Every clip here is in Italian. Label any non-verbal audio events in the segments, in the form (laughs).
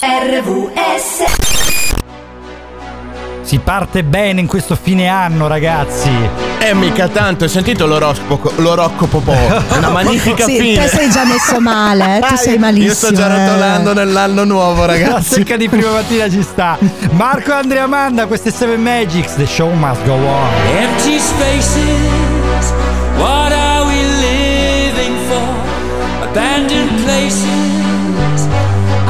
RVS Si parte bene in questo fine anno, ragazzi. Eh, mica tanto, hai sentito l'oroscopo, l'oroscopo po'? È (laughs) una magnifica Sì, fine. te sei già messo male, eh, tu sei malissimo. Io sto già eh. rotolando nell'anno nuovo, La ragazzi. secca di prima mattina ci sta. Marco Andrea Amanda, queste 7 Magics, The Show Must Go On. Empty spaces, what are we living for? Abandoned places,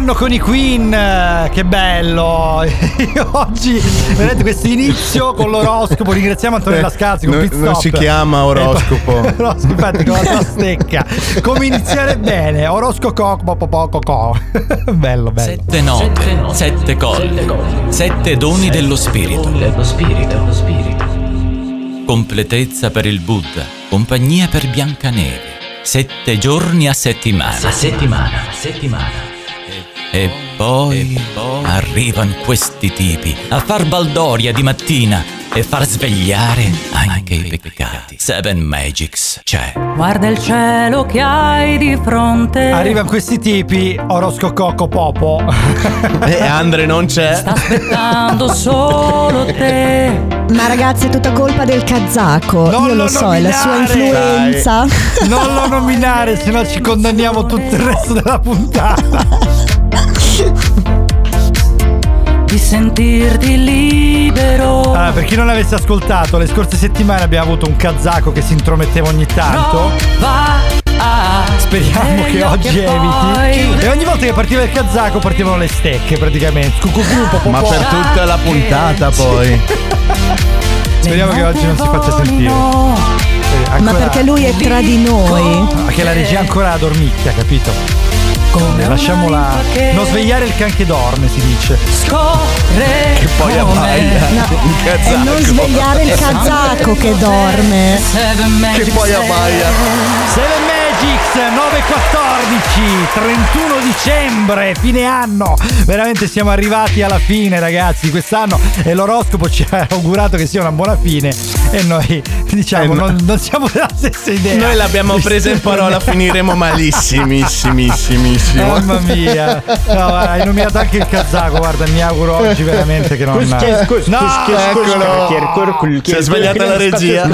Anno con i Queen, eh, che bello! (laughs) Io Oggi, vedete questo inizio con l'oroscopo, ringraziamo Antonella Scalzi con Non- Pit non si chiama oroscopo. (laughs) Oroscopo, infatti con la stecca. Come iniziare bene? Oroscopo, po, po, po, co, co. (laughs) bello, bello. Sette note, sette colli, sette doni dello spirito. Completezza per il Buddha, compagnia per Biancaneve. Sette giorni a settimana. A settimana, a settimana. E poi, arrivano questi tipi a far baldoria di mattina e far svegliare anche i peccati. Seven Magics c'è. Guarda il cielo che hai di fronte. Arrivano questi tipi, oroscopo popo. (laughs) E Andre non c'è. Sta aspettando solo te. Ma ragazzi, è tutta colpa del kazako. Non Io lo lo so, è la sua nominare. influenza. Non lo nominare, sennò ci condanniamo tutto il resto della puntata. (laughs) Di sentirti libero. Allora, per chi non avesse ascoltato, le scorse settimane abbiamo avuto un kazako che si intrometteva ogni tanto. Speriamo che oggi eviti. E ogni volta che partiva il kazako partivano le stecche praticamente. Ma per tutta la puntata poi. Speriamo che oggi non si faccia sentire. Eh, Ma ancora- perché lui è tra di noi. Perché la regia ancora dormicchia, capito? Come Lasciamola. un'anima che Non svegliare il can che dorme, si dice. Scorre Che poi abbaia. Un E kazako. non svegliare il kazako che dorme. Che poi abbaia. Seven Magics 914 31 dicembre fine anno veramente siamo arrivati alla fine ragazzi quest'anno e l'oroscopo ci ha augurato che sia una buona fine e noi diciamo Eh, no. non, non siamo della stessa idea Noi l'abbiamo presa in parola, finiremo malissimissimissimo. Mamma mia, no, guarda, hai nominato anche il kazako. Guarda, mi auguro oggi veramente che non. No, Eccolo. Si è svegliata la regia.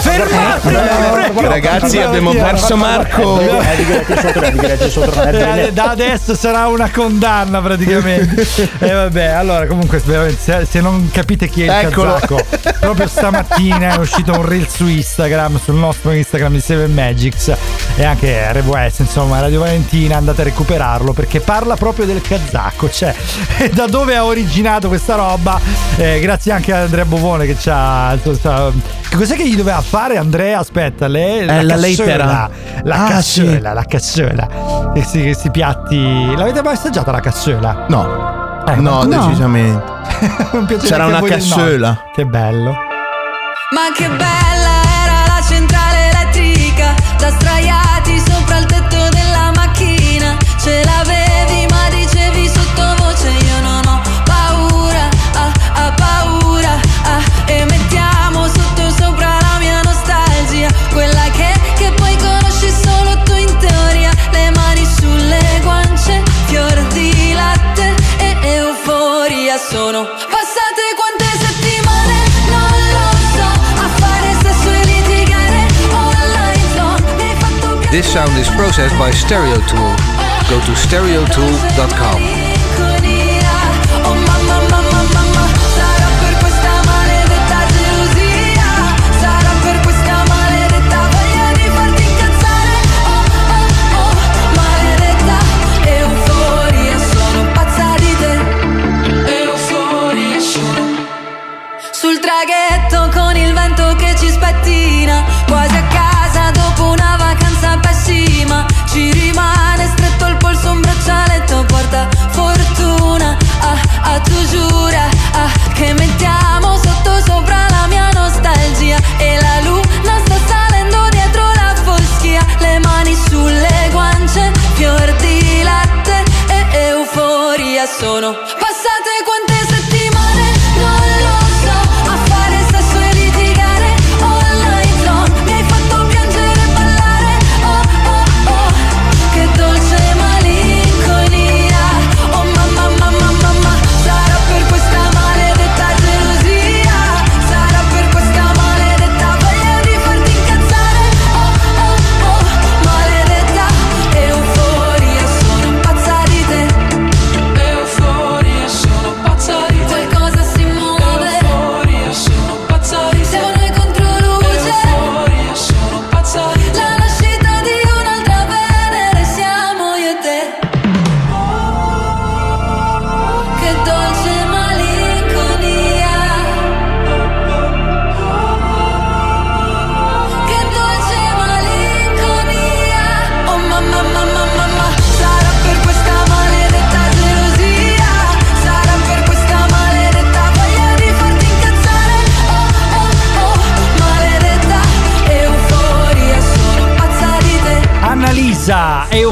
Fermate! Ragazzi, abbiamo perso Marco. Eh, Da adesso sarà una condanna praticamente. (laughs) E vabbè, allora comunque se, non capite chi è il Eccolo. kazako, proprio stamattina è uscito un reel su Instagram, sul nostro Instagram di Seven Magics e anche RWS, insomma, Radio Valentina, andate a recuperarlo perché parla proprio del kazako, cioè (laughs) da dove ha originato questa roba. Eh, grazie anche a Andrea Bovone che c'ha- che Cos'è che gli doveva fare Andrea? Aspetta, lei Eh, la cassola. lettera. La Ah, cassola, sì. la cassola. Questi, questi piatti. L'avete mai assaggiata la cassola? No, Eh, no, no. decisamente. (laughs) Un piacere C'era una cassola. Che bello. Ma che bella era la centrale elettrica Da straiati This sound is processed by Stereo Tool. Go to stereotool.com.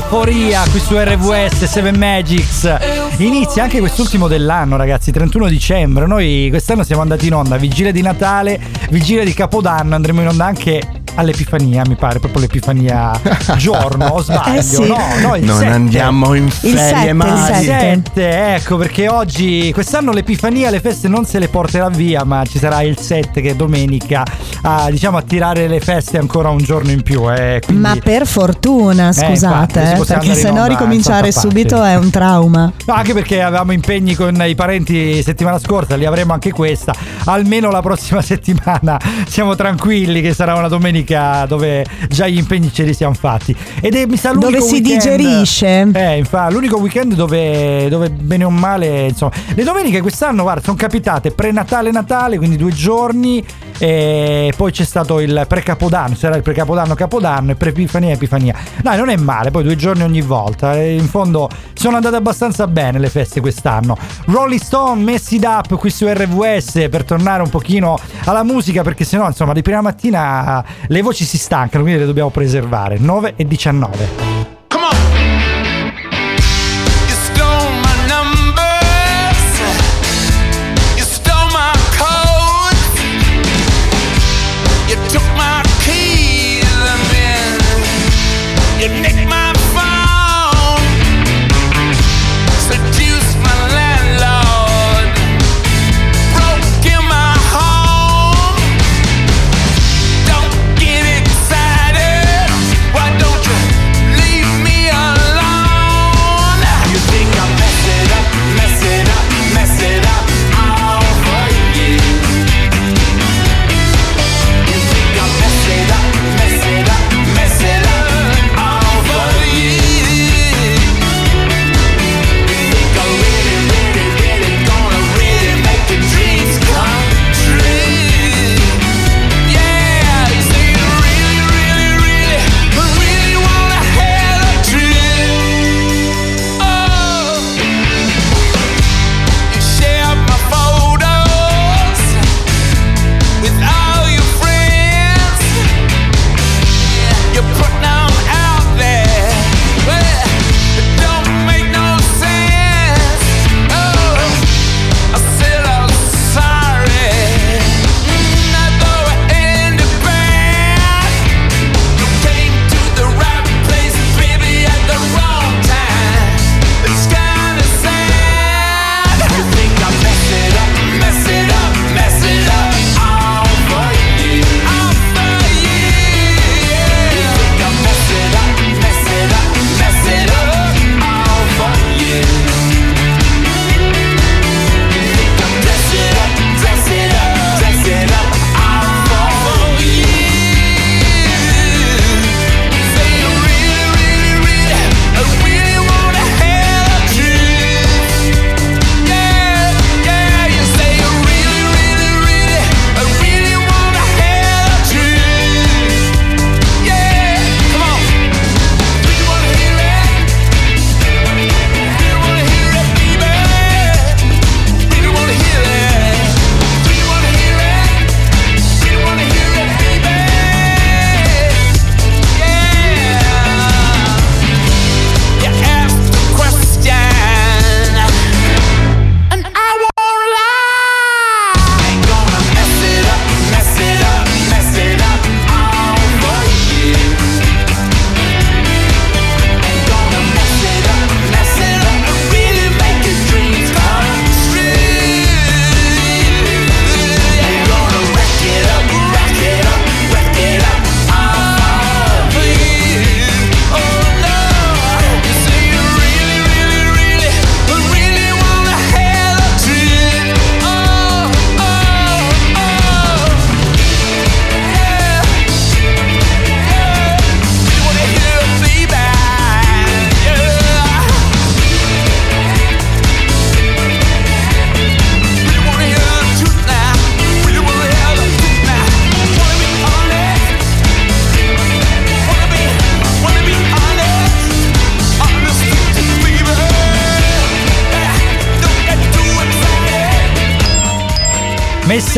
Euforia qui su RWS 7 Magics. Inizia anche quest'ultimo dell'anno, ragazzi, 31 dicembre. Noi quest'anno siamo andati in onda, vigilia di Natale, vigilia di Capodanno, andremo in onda anche all'Epifania, mi pare, proprio l'Epifania (laughs) giorno, o sbaglio? Eh sì. No, no, il Non 7. andiamo in ferie sette, il mai. sette. Sette, ecco perché oggi, quest'anno l'Epifania, le feste non se le porterà via, ma ci sarà il 7 che è domenica a, diciamo, a tirare le feste ancora un giorno in più. Eh, quindi- Ma per fortuna, infatti, scusate, eh, possiamo perché andare se no onda ricominciare subito è un trauma. No, anche perché avevamo impegni con i parenti settimana scorsa, li avremo anche questa. Almeno la prossima (laughs) settimana siamo tranquilli che sarà una domenica dove già gli impegni ce li siamo fatti. Ed è mi sa l'unico Dove si weekend- digerisce. Eh, infatti, l'unico weekend dove, dove bene o male, insomma, le domeniche quest'anno, guarda, sono capitate pre-Natale Natale, quindi due giorni e poi c'è stato il pre-capodanno, sarà il pre-capodanno Capodanno e pre-epifania Epifania. Dai, non è male, poi due giorni ogni volta. E in fondo sono andate abbastanza bene le feste quest'anno. Rolling Stone, Mess It Up qui su RVS per tornare un pochino alla musica perché sennò insomma di prima mattina le voci si stancano, quindi le dobbiamo preservare. 9 e 19.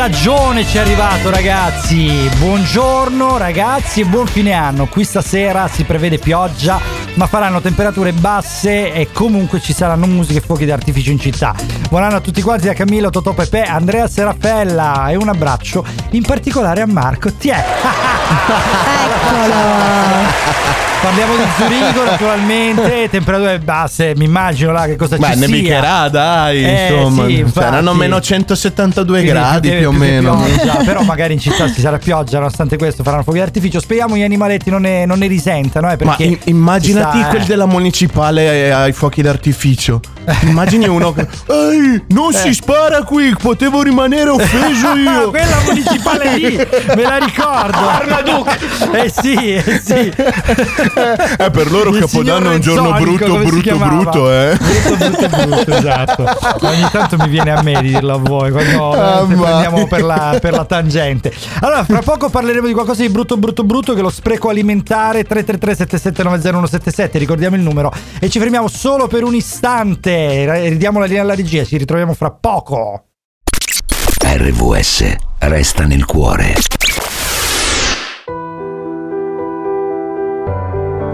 Messaggione ci è arrivato ragazzi, buongiorno ragazzi e buon fine anno, qui stasera si prevede pioggia ma faranno temperature basse e comunque ci saranno musiche e fuochi d'artificio in città. Buon anno a tutti quanti da Camillo, Totò Pepe, Andrea Serafella e un abbraccio in particolare a Marco. Ti è! (laughs) Eccolo. Parliamo di Zurigo naturalmente, temperature basse, mi immagino là che cosa Ma ci sia. nevicherà, dai, Eh, insomma. sì. Saranno meno 172 Quindi gradi deve più o meno. pioggia, però magari in città ci sarà pioggia, nonostante questo faranno fuochi d'artificio. Speriamo gli animaletti non ne, non ne risentano, eh, Ma perché i- immaginati si sa, quelli eh. della municipale eh, ai fuochi d'artificio. Immagini uno che. (laughs) Ehi, non si spara qui, potevo rimanere offeso (laughs) Ah, io. quella municipale lì, me la ricordo. (laughs) Armaduc. Eh sì, eh sì. Eh, per loro Il Capodanno è un giorno brutto, brutto, brutto, eh. Brutto, brutto, brutto, esatto. Ogni tanto mi viene a me di dirlo a voi quando Ah, veramente vai. prendiamo per la, per la tangente. Allora, fra poco parleremo di qualcosa di brutto, brutto, brutto, che è lo spreco alimentare 333-7790-177. Ricordiamo il numero. E ci fermiamo solo per un istante. Ridiamo la linea alla regia, ci ritroviamo fra poco. RVS resta nel cuore.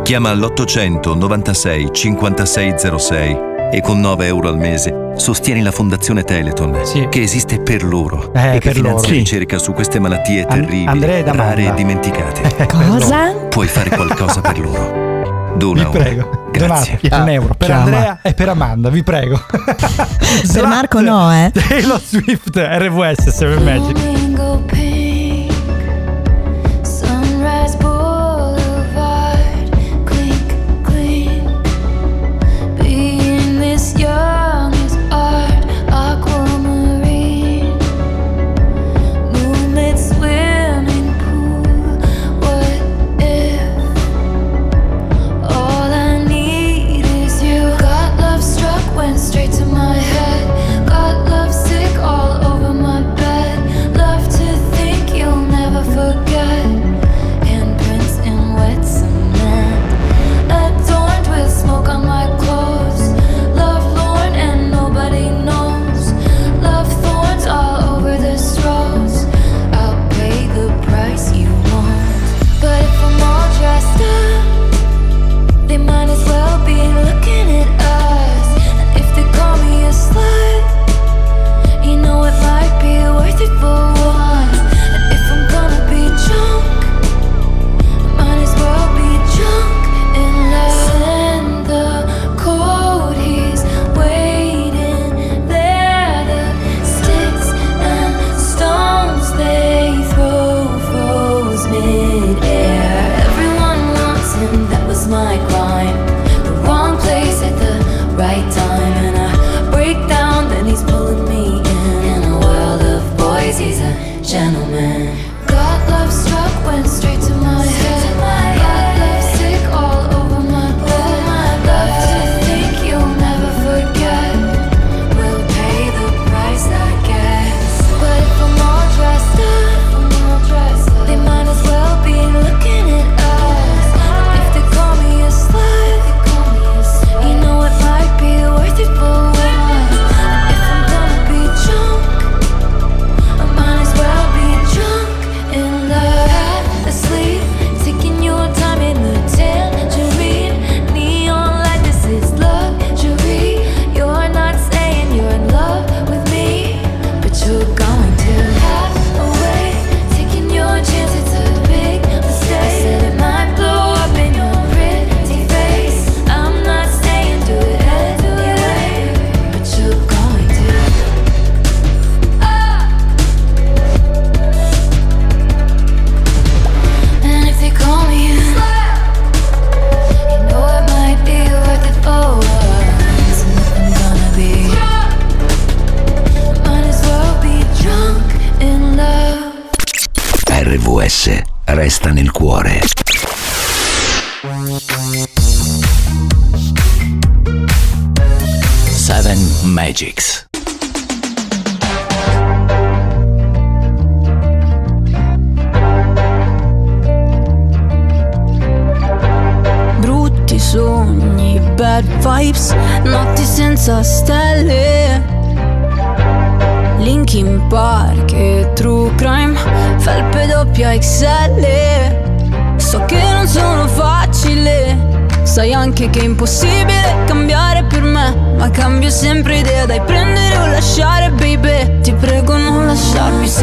Chiama all'800 96 5606 e con 9 euro al mese sostieni la Fondazione Teleton che esiste per loro Eh, e che per loro. finanzia Sì. ricerca su queste malattie An- terribili, Amanda. rare e dimenticate. (laughs) Cosa? Puoi fare qualcosa per loro. Dona Vi prego, Grazie. donate un euro per Chiama. Andrea e per Amanda, vi prego. Per Marco no, eh. (laughs) Taylor Swift, RVS 7 Magic.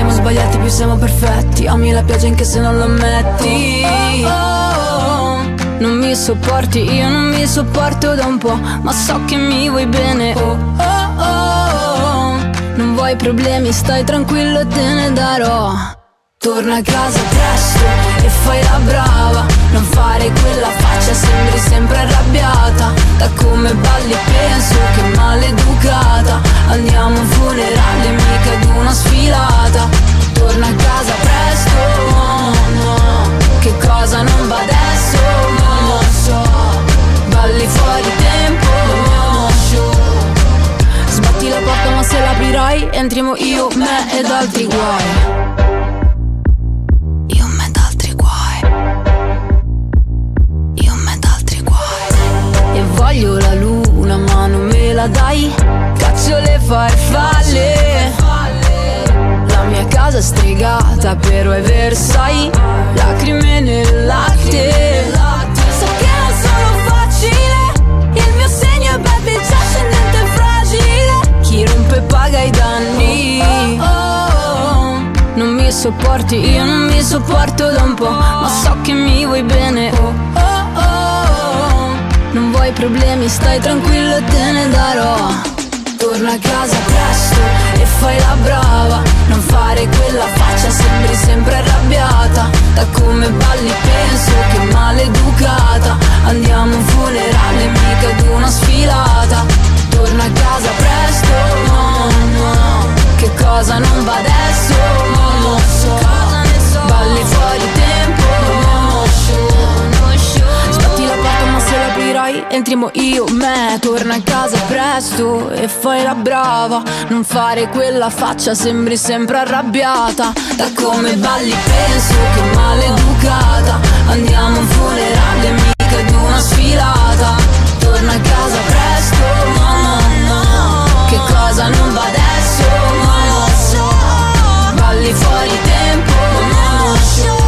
Siamo sbagliati più siamo perfetti. Ami la pioggia anche se non lo ammetti Non mi sopporti io non mi sopporto da un po' Ma so che mi vuoi bene. Oh oh oh. Non vuoi problemi stai tranquillo te ne darò. Torna a casa presto e fai la brava Non fare quella faccia, sembri sempre arrabbiata. Da come balli penso che maleducata. Andiamo a un funerale, mica ad una sfilata. Torna a casa presto, no. Che cosa non va adesso, lo so Balli fuori tempo, show Sbatti la porta ma se l'aprirai Entriamo io, me ed altri guai voglio la luna ma non me la dai. Caccio le farfalle La mia casa stregata però è Versailles. Lacrime nel latte. So che non sono facile. Il mio segno è baby già scendente e fragile. Chi rompe paga i danni. Non mi sopporti, io non mi sopporto da un po' Ma so che mi vuoi bene oh, oh, oh. Vuoi problemi, stai tranquillo e te ne darò. Torna a casa presto e fai la brava Non fare quella faccia, sembri sempre arrabbiata. Da come balli penso che maleducata. Andiamo a un funerale, mica ad una sfilata. Torna a casa presto, no Che cosa non va adesso, lo so Balli fuori tempo, ma l'aprirai entriamo io, me Torna a casa presto. E fai la brava Non fare quella faccia, sembri sempre arrabbiata. Da come balli penso che maleducata. Andiamo a un funerale, mica ad una sfilata. Torna a casa presto, no, no, no Che cosa non va adesso, non lo so. Balli fuori tempo, no show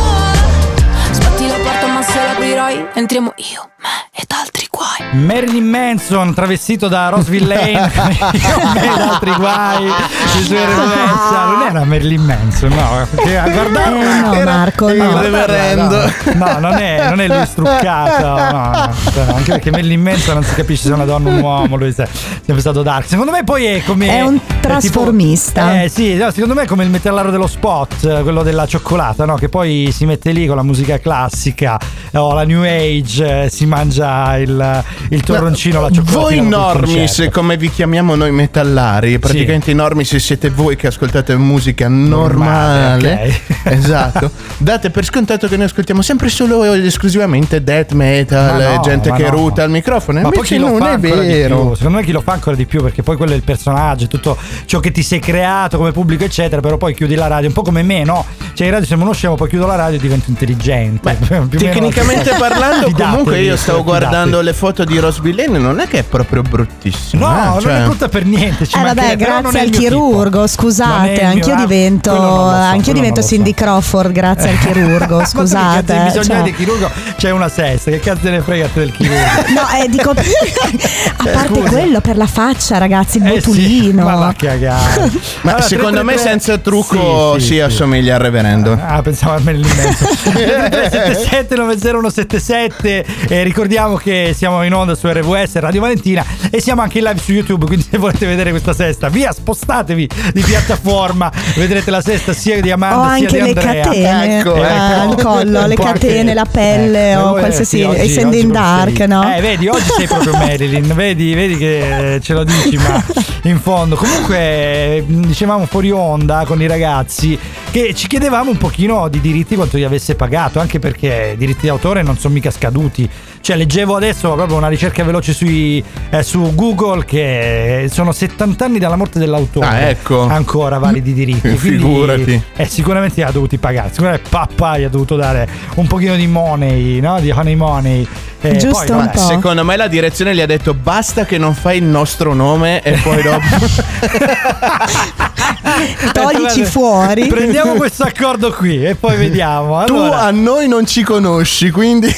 Sbatti la porta ma se l'aprirai entriamo io, ed altri guai Marilyn Manson travestito da Roseville Lane (laughs) ed altri guai non era Marilyn Manson no (laughs) perché a guardare Eh, no, Marco, a no. reverendo. no, no, non è, non è lui struccato (laughs) no, no. Cioè, anche perché Marilyn Manson non si capisce se è una donna o un uomo lui è sempre stato dark secondo me poi è come È un tipo- trasformista. eh sì no, secondo me è come il metallaro dello spot quello della cioccolata no? che poi si mette lì con la musica classica o la new age eh, si mangia il, il torroncino la cioccolata Voi normis, come vi chiamiamo noi metallari, praticamente i normis siete voi che ascoltate musica normale. Normale, (laughs) Esatto. Date per scontato che noi ascoltiamo sempre solo ed esclusivamente death metal, Ma no, gente ma che no. ruta al microfono. Ma poi Invece non è vero. Secondo me chi lo fa ancora di più perché poi quello è il personaggio, tutto ciò che ti sei creato come pubblico eccetera, però poi chiudi la radio, un po' come me, no? Cioè in radio siamo uno scemo, poi chiudo la radio e divento intelligente. (laughs) Meno- Tecnicamente (laughs) parlando, comunque io stavo guardando le foto di Rose Villain, non è che è proprio bruttissimo. No, eh, non cioè- è brutta per niente. Ci Eh vabbè, non grazie al tipo. chirurgo, Non è scusate, mio- anch'io ah, divento, non so, anch'io divento non lo so. Cindy Crawford grazie al (laughs) chirurgo, Ma scusate. di bisogno cioè. di chirurgo? C'è una sesta, che cazzo ne frega del chirurgo? (laughs) No, eh, dico, (laughs) a parte scusa. quello per la faccia, ragazzi, il Eh sì, botulino. ma va cagare. Ma Allora, secondo me 333 senza trucco Sì, sì, si sì. assomiglia al reverendo. Ah, pensavo a Marilyn Manson 377 90177 e ricordiamo che siamo in onda su RWS Radio Valentina e siamo anche in live su YouTube, quindi se volete vedere questa sesta, via, spostatevi di piattaforma, vedrete la sesta sia di Ho Amanda sia anche di le Andrea. catene Ecco, eh, ecco. al collo, le anche- catene, la pelle ecco, o eh, qualsiasi, sì, oggi- essendo oggi in dark, sei- no? Eh, vedi, oggi sei proprio (laughs) Marilyn, vedi, vedi che ce lo dici, ma (laughs) in fondo. Comunque, eh, dicevamo fuori onda con i ragazzi che ci chiedevamo un pochino di diritti quanto gli avesse pagato, anche perché i diritti d'autore non sono mica scaduti. Cioè, leggevo adesso proprio una ricerca veloce sui, eh, su Google che sono 70 anni dalla morte dell'autore. Ah, ecco. Ancora validi i diritti. (laughs) Quindi, Figurati. eh, sicuramente li ha dovuti pagare. Sicuramente papà gli ha dovuto dare un pochino di money, no? Di honey money. Eh, poi, Ma vabbè, secondo me la direzione gli ha detto basta che non fai il nostro nome e poi dopo (laughs) (laughs) Toglici fuori. Prendiamo questo accordo qui e poi vediamo. tu Allora, a noi non ci conosci, quindi (laughs)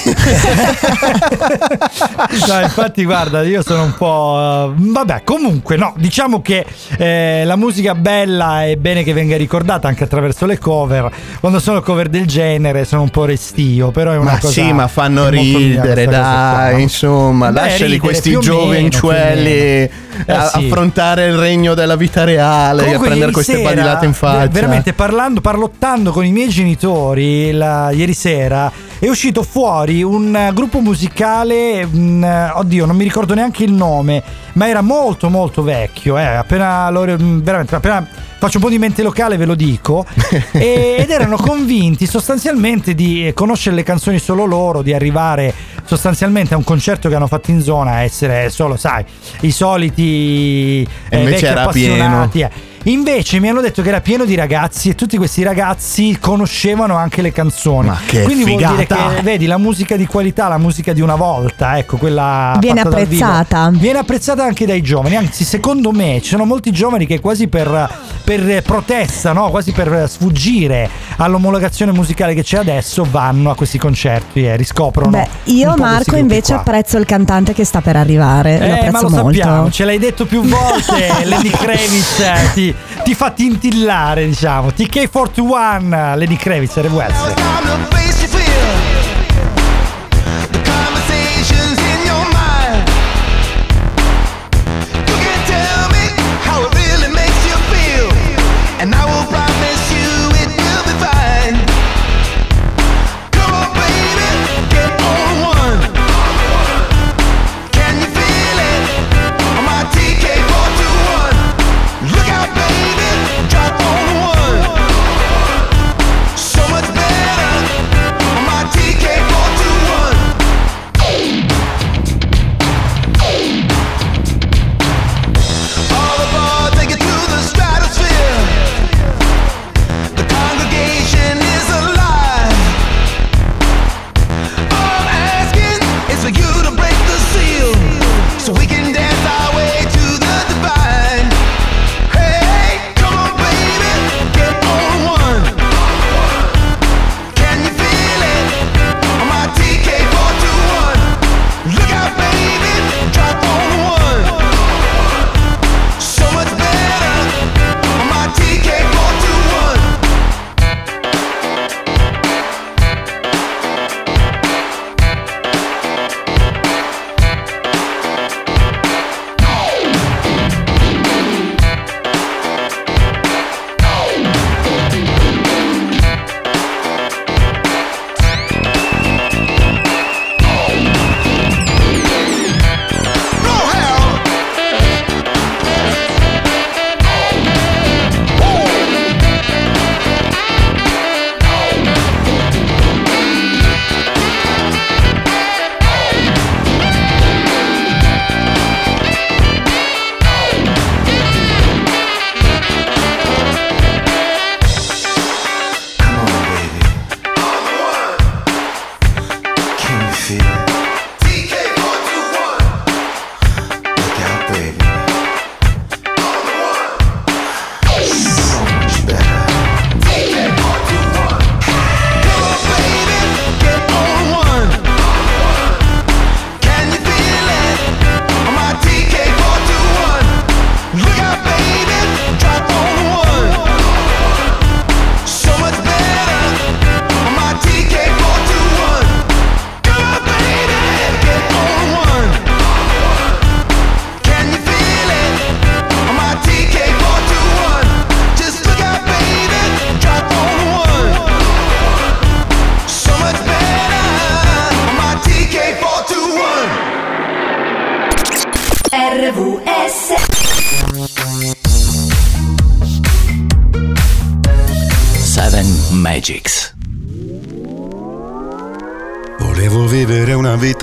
no, infatti, guarda, io sono un po'. eh, vabbè, comunque, no, diciamo che eh, la musica bella è bene che venga ricordata anche attraverso le cover. Quando sono cover del genere sono un po' restio, però è una ma cosa. sì, ma fanno ridere, qua, dai, insomma, Beh, lasciali ridere, questi giovencelli a- Eh, sì. affrontare il regno della vita reale, Comunque, a prendere queste sera, badilate in faccia. ver- Veramente parlando, parlottando con i miei genitori la- ieri sera è uscito fuori un eh, gruppo musicale, mm, eh, oddio, non mi ricordo neanche il nome, ma era molto molto vecchio. Eh, appena loro, mm, veramente, appena faccio un po' di mente locale, ve lo dico. (laughs) ed erano convinti sostanzialmente di eh, conoscere le canzoni solo loro, di arrivare sostanzialmente a un concerto che hanno fatto in zona, essere solo, sai, i soliti E invece vecchi era appassionati, eh. Invece mi hanno detto che era pieno di ragazzi e tutti questi ragazzi conoscevano anche le canzoni. Ma che Quindi vuol dire figata! che vedi la musica di qualità, la musica di una volta, ecco, quella Viene fatta dal vivo, apprezzata. viene apprezzata anche dai giovani. Anzi, secondo me ci sono molti giovani che quasi per, per protesta, no? quasi per sfuggire all'omologazione musicale che c'è adesso, vanno a questi concerti e riscoprono. Beh, io Marco invece qua. apprezzo il cantante che sta per arrivare. lo Eh, ma apprezzo lo molto. sappiamo, ce l'hai detto più volte. (laughs) Lenny Kravitz eh, ti, fa tintillare, diciamo. TK41, Lenny Kravitz, RWS.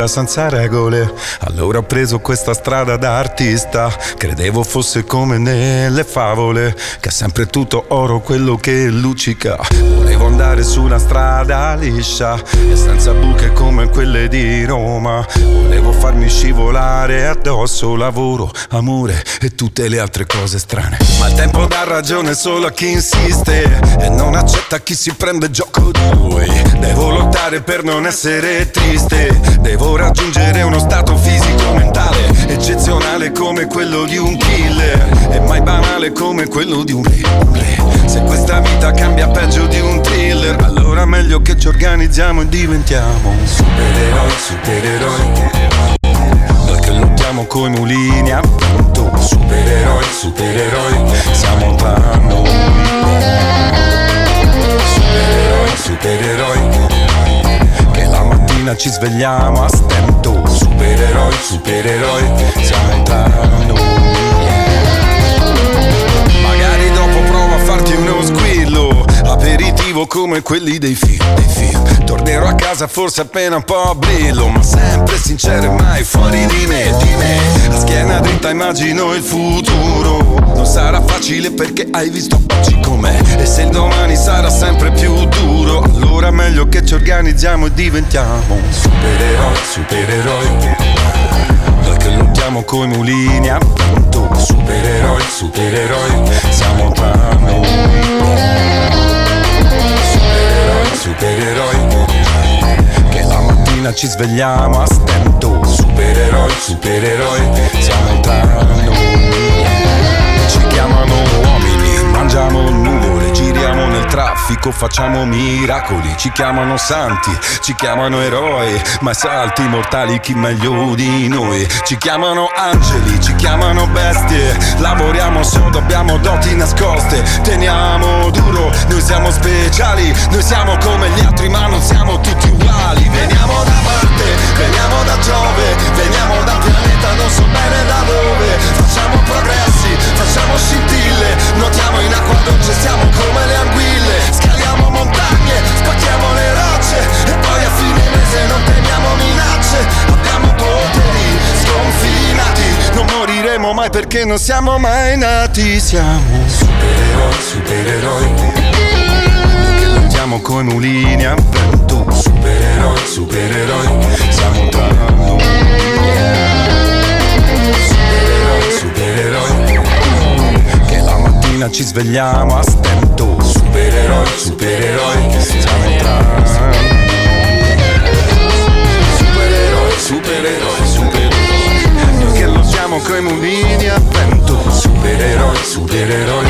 Vita senza regole, allora ho preso questa strada da artista. Credevo fosse come nelle favole, che è sempre tutto oro quello che luccica. Volevo andare su una strada liscia e senza buche come quelle di Roma. Volevo farmi scivolare addosso lavoro, amore e tutte le altre cose strane. Ma il tempo dà ragione solo a chi insiste e non accetta chi si prende gioco di lui. Devo lottare per non essere triste, raggiungere uno stato fisico mentale eccezionale come quello di un killer e mai banale come quello di un re. Se questa vita cambia peggio di un thriller, allora meglio che ci organizziamo e diventiamo supereroi, supereroi. Noi che coi mulini a vento, supereroi, supereroi, siamo tra noi. Supereroi, supereroi, mattina ci svegliamo a stento, supereroi, supereroi, siamo tra noi. Magari dopo provo a farti uno squillo Aperitivo come quelli dei film, dei film. Tornerò a casa forse appena un po' a brillo Ma sempre sincero e mai fuori di me, di me. A schiena dritta immagino il futuro. Non sarà facile perché hai visto oggi com'è. E se il domani sarà sempre più duro Allora meglio che ci organizziamo e diventiamo Supereroi, supereroi noi che lottiamo coi mulini a vento Supereroi, supereroi, siamo tra noi Supereroi, Che la mattina ci svegliamo a stento Supereroi, supereroi, siamo tra noi. Ci chiamano uomini, mangiamo nuvole Giriamo nel traffico, facciamo miracoli Ci chiamano santi, ci chiamano eroi Ma salti mortali chi meglio di noi? Ci chiamano angeli, ci chiamano bestie Lavoriamo sodo, abbiamo doti nascoste. Teniamo duro, noi siamo speciali Noi siamo come gli altri ma non siamo tutti uguali. Veniamo da Marte, veniamo da Giove Veniamo da pianeta, non so bene da dove. Facciamo progressi, facciamo scintille Nuotiamo in acqua dolce, siamo come le anguille Scaliamo montagne, spacchiamo le rocce E poi a fine mese non temiamo minacce. Abbiamo poteri sconfinati Non moriremo mai perché non siamo mai nati. Siamo supereroi, supereroi. Che lottiamo coi mulini a vento. Supereroi, supereroi. Siamo tra noi mattina ci svegliamo a stento Supereroi, supereroi Siamo tra noi Supereroi, supereroi, supereroi Noi che lottiamo coi mulini a vento Supereroi, supereroi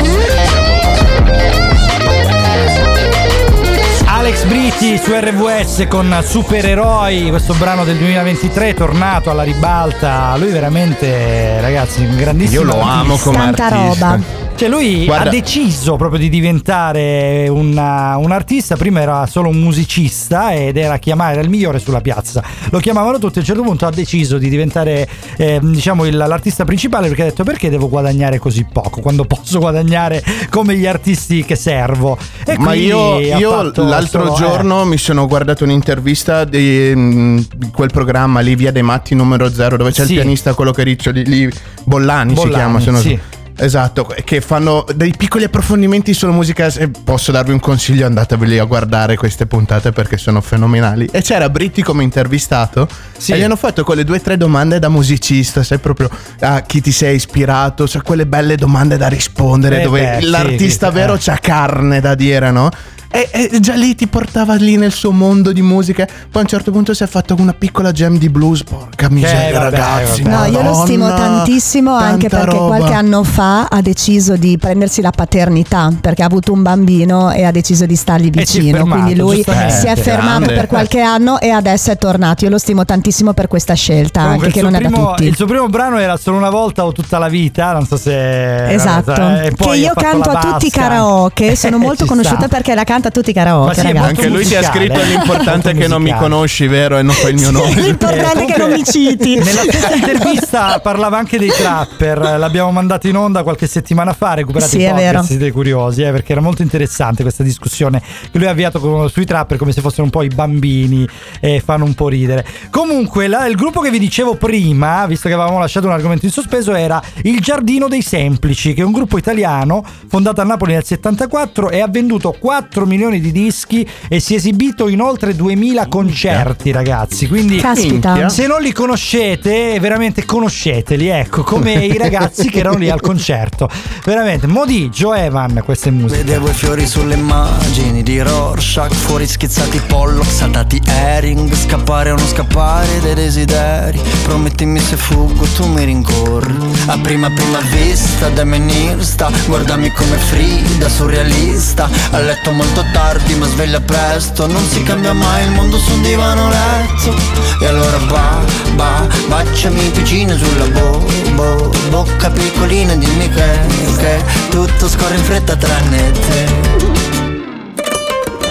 Alex Britti su RVS con Supereroi, questo brano del 2023 tornato alla ribalta. Lui veramente, ragazzi, un grandissimo Io lo amo come Tanta artista. roba. Cioè lui Guarda- ha deciso proprio di diventare una- un artista, prima era solo un musicista ed era chiamare, era il migliore sulla piazza, lo chiamavano tutti, a un certo punto ha deciso di diventare eh, diciamo il- l'artista principale perché ha detto perché devo guadagnare così poco quando posso guadagnare come gli artisti che servo. E Ma io, io l'altro solo- eh, giorno mi sono guardato un'intervista di, mm, di quel programma lì, Via dei Matti numero 0, dove c'è Sì. il pianista, quello che riccioli lì, Bollani, si Bollani, chiama, se non sì. Esatto, che fanno dei piccoli approfondimenti sulla musica. Se posso darvi un consiglio, andateveli a guardare queste puntate perché sono fenomenali. E c'era Britti come intervistato Sì. e gli hanno fatto quelle due o tre domande da musicista, sai proprio a chi ti sei ispirato, sai quelle belle domande da rispondere Eh dove beh, sì, l'artista che- vero eh. c'ha carne da dire, no? E, e già lì ti portava lì nel suo mondo di musica. Poi a un certo punto si è fatto una piccola jam di blues. Porca miseria, vabbè, ragazzi. vabbè. No, io lo stimo tantissimo anche perché roba. qualche anno fa ha deciso di prendersi la paternità perché ha avuto un bambino e ha deciso di stargli vicino. fermato, Quindi lui si è fermato Grande. per qualche anno e adesso è tornato. Io lo stimo tantissimo per questa scelta, Comunque anche il che suo non è da primo- tutti. Il suo primo brano era solo una volta o tutta la vita, non so se... Esatto, eh, e che io canto a tutti i karaoke, sono (laughs) Eh, molto ci conosciuta sta. perché la canta a tutti i Ma karaoke, sì. Anche lui ti ha scritto eh. l'importante è che non mi conosci, vero? E non fai il mio nome. (laughs) L'importante è che non mi citi. (laughs) Nella stessa intervista parlava anche dei trapper, l'abbiamo mandato in onda qualche settimana fa, recuperate Sì, i podcast siete curiosi, eh, perché era molto interessante questa discussione che lui ha avviato con- sui trapper come se fossero un po' i bambini e fanno un po' ridere. Comunque la- il gruppo che vi dicevo prima, visto che avevamo lasciato un argomento in sospeso, era Il Giardino dei Semplici, che è un gruppo italiano fondato a Napoli nel 74 e ha venduto 4 milioni di dischi e si è esibito in oltre 2000 concerti, ragazzi. Quindi Caspita. Se non li conoscete, veramente conosceteli, ecco, come (laughs) i ragazzi che erano lì al concerto. Veramente, Modi, Joe Evan, queste musiche. Vedevo i fiori sulle immagini di Rorschach Fuori schizzati Pollock, saltati Herring Scappare o non scappare dei desideri Promettimi se fuggo tu mi rincorri A prima prima vista da menista Guardami come Frida, surrealista A letto molto tardi ma sveglia presto. Non si cambia mai il mondo su un divano letto. E allora ba, ba, baciami piccino sulla bo, bo Bocca piccolina dimmi che, che Tutto scorre in fretta tranne te.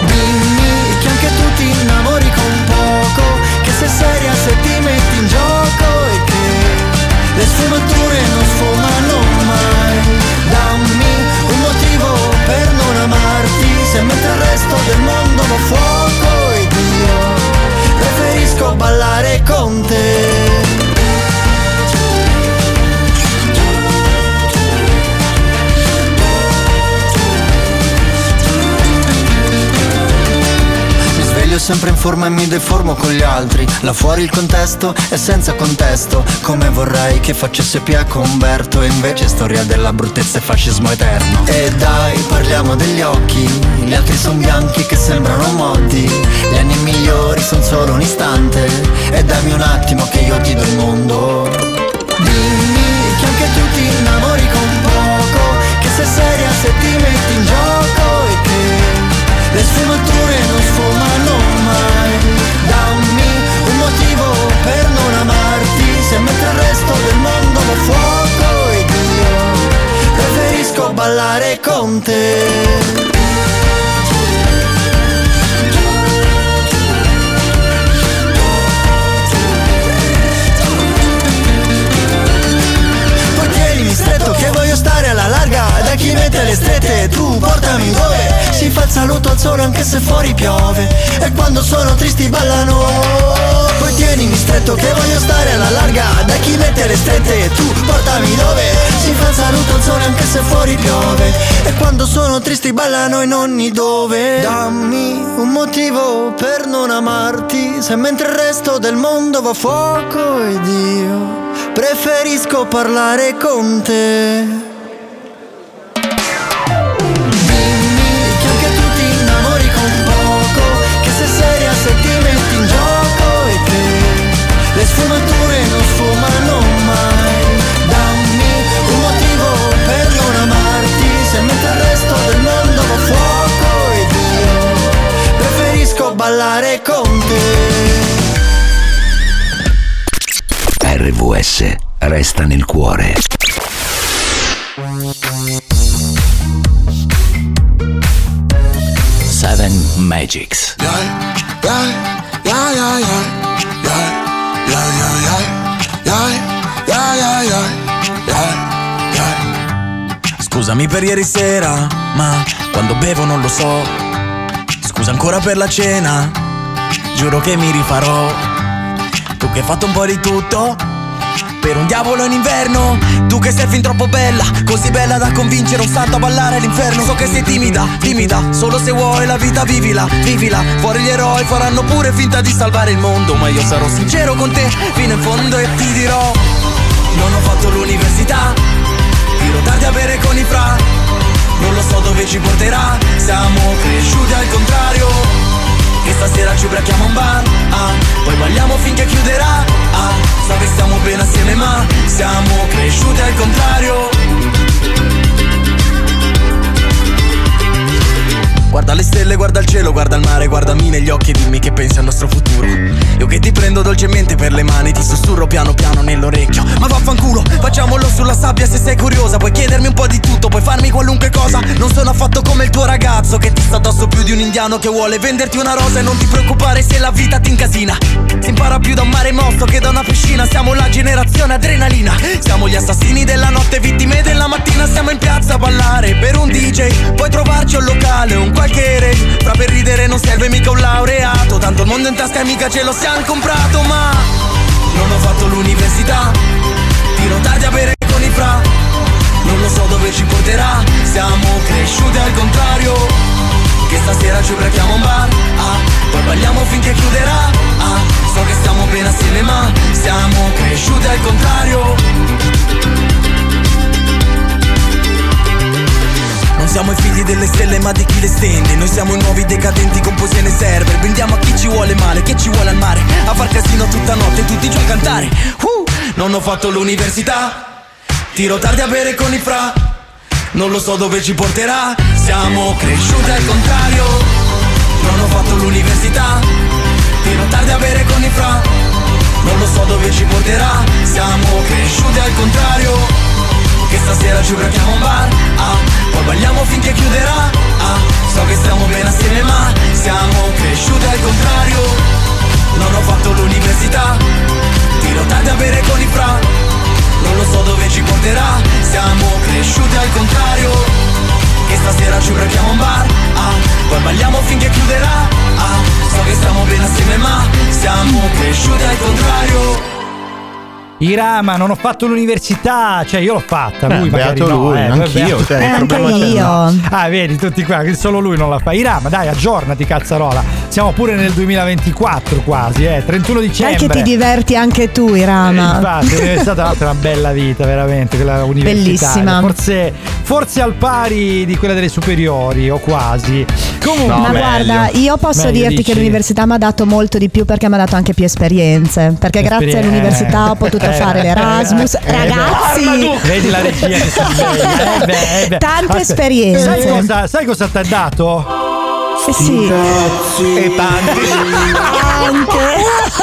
Dimmi che anche tu ti innamori con poco Che sei seria se ti metti in gioco E che le sfumature non a fuoco Ed io preferisco ballare con te sempre in forma e mi deformo con gli altri. Là fuori il contesto è senza contesto Come vorrei che facesse Pia con Umberto E invece storia della bruttezza e fascismo eterno. E dai parliamo degli occhi Gli altri sono bianchi che sembrano modi Gli anni migliori sono solo un istante E dammi un attimo che io ti do il mondo. Dimmi che anche tu ti innamori con poco Che sei seria se ti metti in gioco E che le sfumature ballare con te. Poi tienimi stretto che voglio stare alla larga Da chi mette le strette tu portami dove fa il saluto al sole anche se fuori piove. E quando sono tristi ballano. Poi tienimi stretto che voglio stare alla larga. Da chi mette le strette tu portami dove? Si fa il saluto al sole anche se fuori piove. E quando sono tristi ballano e nonni dove. Dammi un motivo per non amarti. Se mentre il resto del mondo va a fuoco ed io Preferisco parlare con te RVS resta nel cuore. Seven Magics. Scusami per ieri sera, ma quando bevo non lo so. Scusa ancora per la cena, giuro che mi rifarò. Tu che hai fatto un po' di tutto, per un diavolo in inverno. Tu che sei fin troppo bella Così bella da convincere un santo a ballare all'inferno So che sei timida, timida Solo se vuoi la vita vivila, vivila. Fuori gli eroi faranno pure finta di salvare il mondo Ma io sarò sincero con te fino in fondo e ti dirò Non ho fatto l'università Tiro tardi a bere con i fra. Non lo so dove ci porterà Siamo cresciuti al contrario che stasera ci ubriachiamo a un bar ah, Poi balliamo finché chiuderà ah, So che stiamo bene assieme ma Siamo cresciuti al contrario Guarda le stelle, guarda il cielo, guarda il mare, guardami negli occhi e dimmi che pensi al nostro futuro. Io che ti prendo dolcemente per le mani, ti sussurro piano piano nell'orecchio. Ma vaffanculo, facciamolo sulla sabbia se sei curiosa. Puoi chiedermi un po' di tutto, puoi farmi qualunque cosa. Non sono affatto come il tuo ragazzo che ti sta addosso più di un indiano che vuole venderti una rosa e non ti preoccupare se la vita ti incasina. Si impara più da un mare mosso che da una piscina. Siamo la generazione adrenalina. Siamo gli assassini della notte, vittime della mattina. Siamo in piazza a ballare per un DJ. Puoi trovarci un locale, un qualche. Fra per ridere non serve mica un laureato. Tanto il mondo in tasca e mica ce lo siamo comprato. Ma non ho fatto l'università. Tiro tardi a bere con i fra. Non lo so dove ci porterà. Siamo cresciuti al contrario. Che stasera ci ubriachiamo un bar ah, Poi balliamo finché chiuderà ah, So che stiamo bene assieme ma siamo cresciuti al contrario siamo i figli delle stelle ma di chi le stende? Noi siamo i nuovi decadenti con poesie nei server. Brindiamo a chi ci vuole male, che ci vuole al mare. A far casino tutta notte tutti giù a cantare. Uh, Non ho fatto l'università. Tiro tardi a bere con i fra. Non lo so dove ci porterà. Siamo cresciuti al contrario. Non ho fatto l'università. Tiro tardi a bere con i fra. Non lo so dove ci porterà. Siamo cresciuti al contrario che stasera ci ubriachiamo a un bar ah, Poi balliamo finché chiuderà ah, So che stiamo bene assieme ma Siamo cresciuti al contrario. Non ho fatto l'università Tiro tardi a bere con i fra. Non lo so dove ci porterà Siamo cresciuti al contrario. Che stasera ci ubriachiamo a un bar ah, Poi balliamo finché chiuderà ah, So che stiamo bene assieme ma Siamo cresciuti al contrario Irama, non ho fatto l'università, cioè io l'ho fatta, Eh, lui magari beato no, lui, eh, anch'io, beato- cioè, Eh, anche io. Ah, vedi, tutti qua, che solo lui non la fa. Irama, dai, aggiornati, cazzarola. Siamo pure nel 2024 quasi, eh, 31 Dai dicembre. che ti diverti anche tu, Eh, Irama. Infatti, (laughs) l'università tra l'altro è una bella vita, veramente, quella universitaria. Bellissima. Forse, forse al pari di quella delle superiori, o quasi. Comunque, Ma guarda, io posso Meglio, dirti dici? che l'università mi ha dato molto di più perché mi ha dato anche più esperienze. Perché grazie Esperienze. all'università ho (laughs) potuto Eh, fare eh, l'Erasmus. eh, beh. Ragazzi, Vedi la regia che si sveglia. (laughs) Eh beh, eh beh. Tante Aspetta, esperienze. Sai cosa, sai cosa ti ha dato? Eh sì. E tanti. (laughs)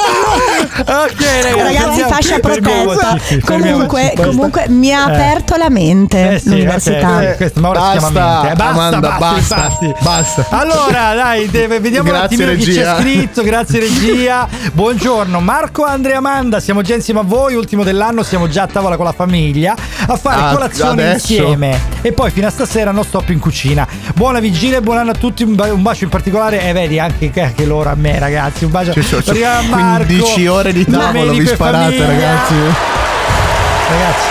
Ok, ragazzi, Ragazzi, fascia protetta. Comunque, comunque mi ha Eh. aperto la mente Eh sì, l'università. ok, eh, questo, ma ora si chiama Basta, mente. Eh, Basta, Amanda, basta, basta, basta. Allora, dai, deve- vediamo un Grazie, attimino chi ci regia. ha scritto. Grazie regia. Buongiorno, Marco, Andrea, Amanda. Siamo già insieme a voi. Ultimo dell'anno, siamo già a tavola con la famiglia a fare Ah, colazione adesso? insieme. E poi fino a stasera non stop in cucina. Buona vigilia e buon anno a tutti. Un, ba- un bacio in particolare. E vedi anche, anche loro a me, ragazzi. Un bacio Ci a Marco. 15 ore di tavolo vi sparate, famiglia. ragazzi. Ragazzi.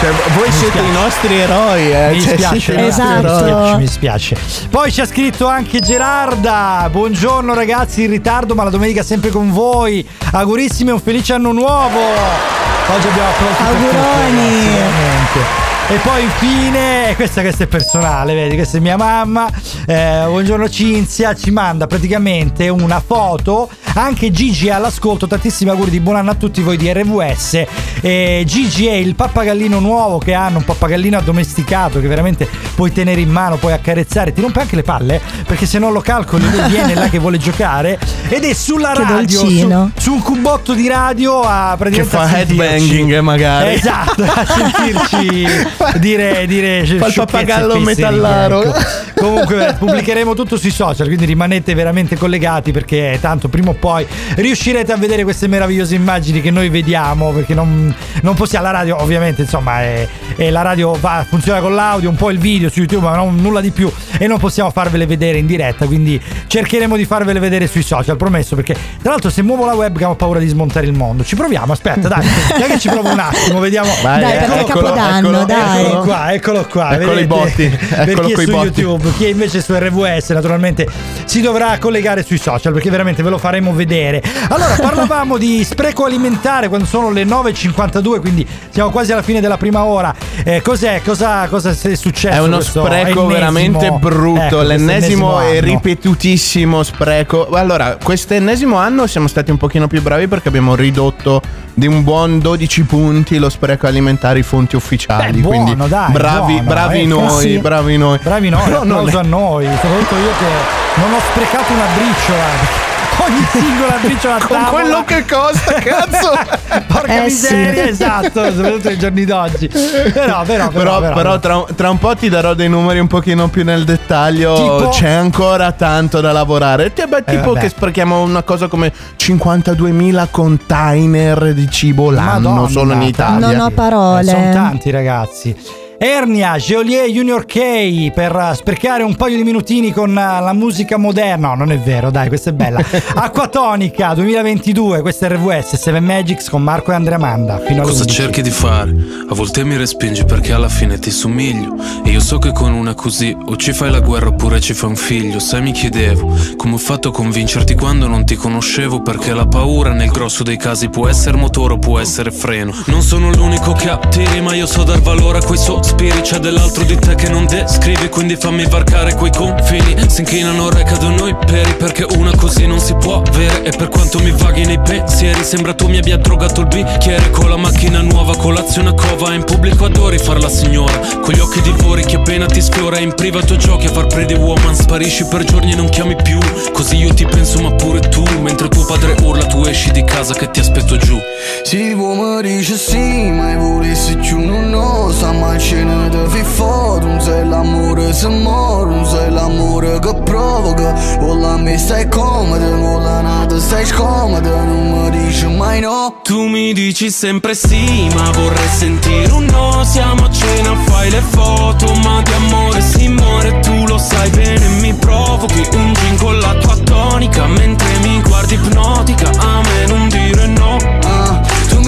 Cioè, voi siete i nostri eroi, eh. Mi Cioè, spiace, Esatto. mi spiace, mi spiace. Poi ci ha scritto anche Gerarda. Buongiorno ragazzi, in ritardo, ma la domenica sempre con voi. Augurissimi e un felice anno nuovo. Oggi abbiamo tutti, Auguroni. veramente. E poi infine, questa, questa è personale, vedi, questa è mia mamma. Eh, buongiorno Cinzia, ci manda praticamente una foto. Anche Gigi è all'ascolto, tantissimi auguri di buon anno a tutti voi di RVS. E Gigi è il pappagallino nuovo che hanno, un pappagallino addomesticato che veramente puoi tenere in mano, puoi accarezzare, ti rompe anche le palle, perché se non lo calcoli lui viene là che vuole giocare. Ed è sulla Che radio, su, su un cubotto di radio a Che praticamente fa a sentirci. headbanging, magari. Esatto, a sentirci (laughs) (laughs) dire, dire Fa il pappagallo metallaro. ecco. (laughs) Comunque pubblicheremo tutto sui social, quindi rimanete veramente collegati perché tanto prima o poi riuscirete a vedere queste meravigliose immagini che noi vediamo perché non, non possiamo, la radio ovviamente insomma è, è la radio va- funziona con l'audio, un po' il video su YouTube ma non, nulla di più e non possiamo farvele vedere in diretta, quindi cercheremo di farvele vedere sui social, promesso perché tra l'altro se muovo la webcam ho paura di smontare il mondo, ci proviamo, aspetta dai, (laughs) dai che ci provo un attimo, vediamo. Vai, Dai, perché è Capodanno, eccolo, dai. Eccolo qua, eccolo qua. Eccolo vedete? i botti, Per chi è su botti. YouTube, chi è invece su RVS, naturalmente si dovrà collegare sui social perché veramente ve lo faremo vedere. Allora, (laughs) parlavamo di spreco alimentare quando sono le 9.52, quindi siamo quasi alla fine della prima ora. Eh, cos'è? Cosa, cosa è successo? È uno spreco ennesimo- veramente brutto, ecco, l'ennesimo e ripetutissimo spreco. Allora, quest'ennesimo anno siamo stati un pochino più bravi perché abbiamo ridotto di un buon 12 punti lo spreco alimentare, i fonti ufficiali. Beh, buono, quindi dai, bravi, buono, bravi eh, noi, sì. bravi noi. Bravi noi, Però (laughs) non applauso è- a noi, soprattutto io che non ho sprecato una briciola. Ogni singola briciola a Con tavola. quello che costa, cazzo! (laughs) Porca Eh, sì. miseria, esatto, soprattutto nei giorni d'oggi. Però, però, però, Però, però, però tra, tra un po' ti darò dei numeri un pochino più nel dettaglio. Tipo? C'è ancora tanto da lavorare. Ti- beh, Eh, tipo vabbè. che sprechiamo una cosa come 52.000 container di cibo l'anno Madonna, solo in. Italia. Non ho Eh, parole. sono tanti ragazzi. Ernia, Geolier Junior K per eh, sprecare un paio di minutini con eh, la musica moderna. No, non è vero, dai, questa è bella. (laughs) Acquatonica 2022, questa è RVS 7 Magics con Marco e Andrea Manda. Fino Cosa 11. cerchi di fare? A volte mi respingi perché alla fine ti somiglio E io so che con una così o ci fai la guerra oppure ci fai un figlio Sai mi chiedevo come ho fatto a convincerti quando non ti conoscevo Perché la paura nel grosso dei casi può essere motore o può essere freno Non sono l'unico che attiri ma io so dar valore a quei sospiri C'è dell'altro di te che non descrivi quindi fammi varcare quei confini. Si inchinano re cadono i peri perché una così non si può avere. E per quanto mi vaghi nei pensieri sembra tu mi abbia drogato il bicchiere. Con la macchina nuova, colazione a cova In pubblico adori far la signora. Con gli occhi divori che appena ti sfiora In privato giochi a far pretty woman. Sparisci per giorni e non chiami più Così io ti penso ma pure tu. Mentre tuo padre urla tu esci di casa che ti aspetto giù. Si mi dice sì, ma volessi più non lo sa ma ce ne devi fare Non sei l'amore se non sei l'amore che provoca. Con la me stai comoda, con la nata stai scomoda Non mi dici mai no. Tu mi dici sempre sì, ma vorrei sentire un no. Siamo a cena, fai le foto, ma di amore si muore. Tu lo sai bene, mi provochi un gin con la tua tonica. Mentre mi guardi ipnotica, a me non dire no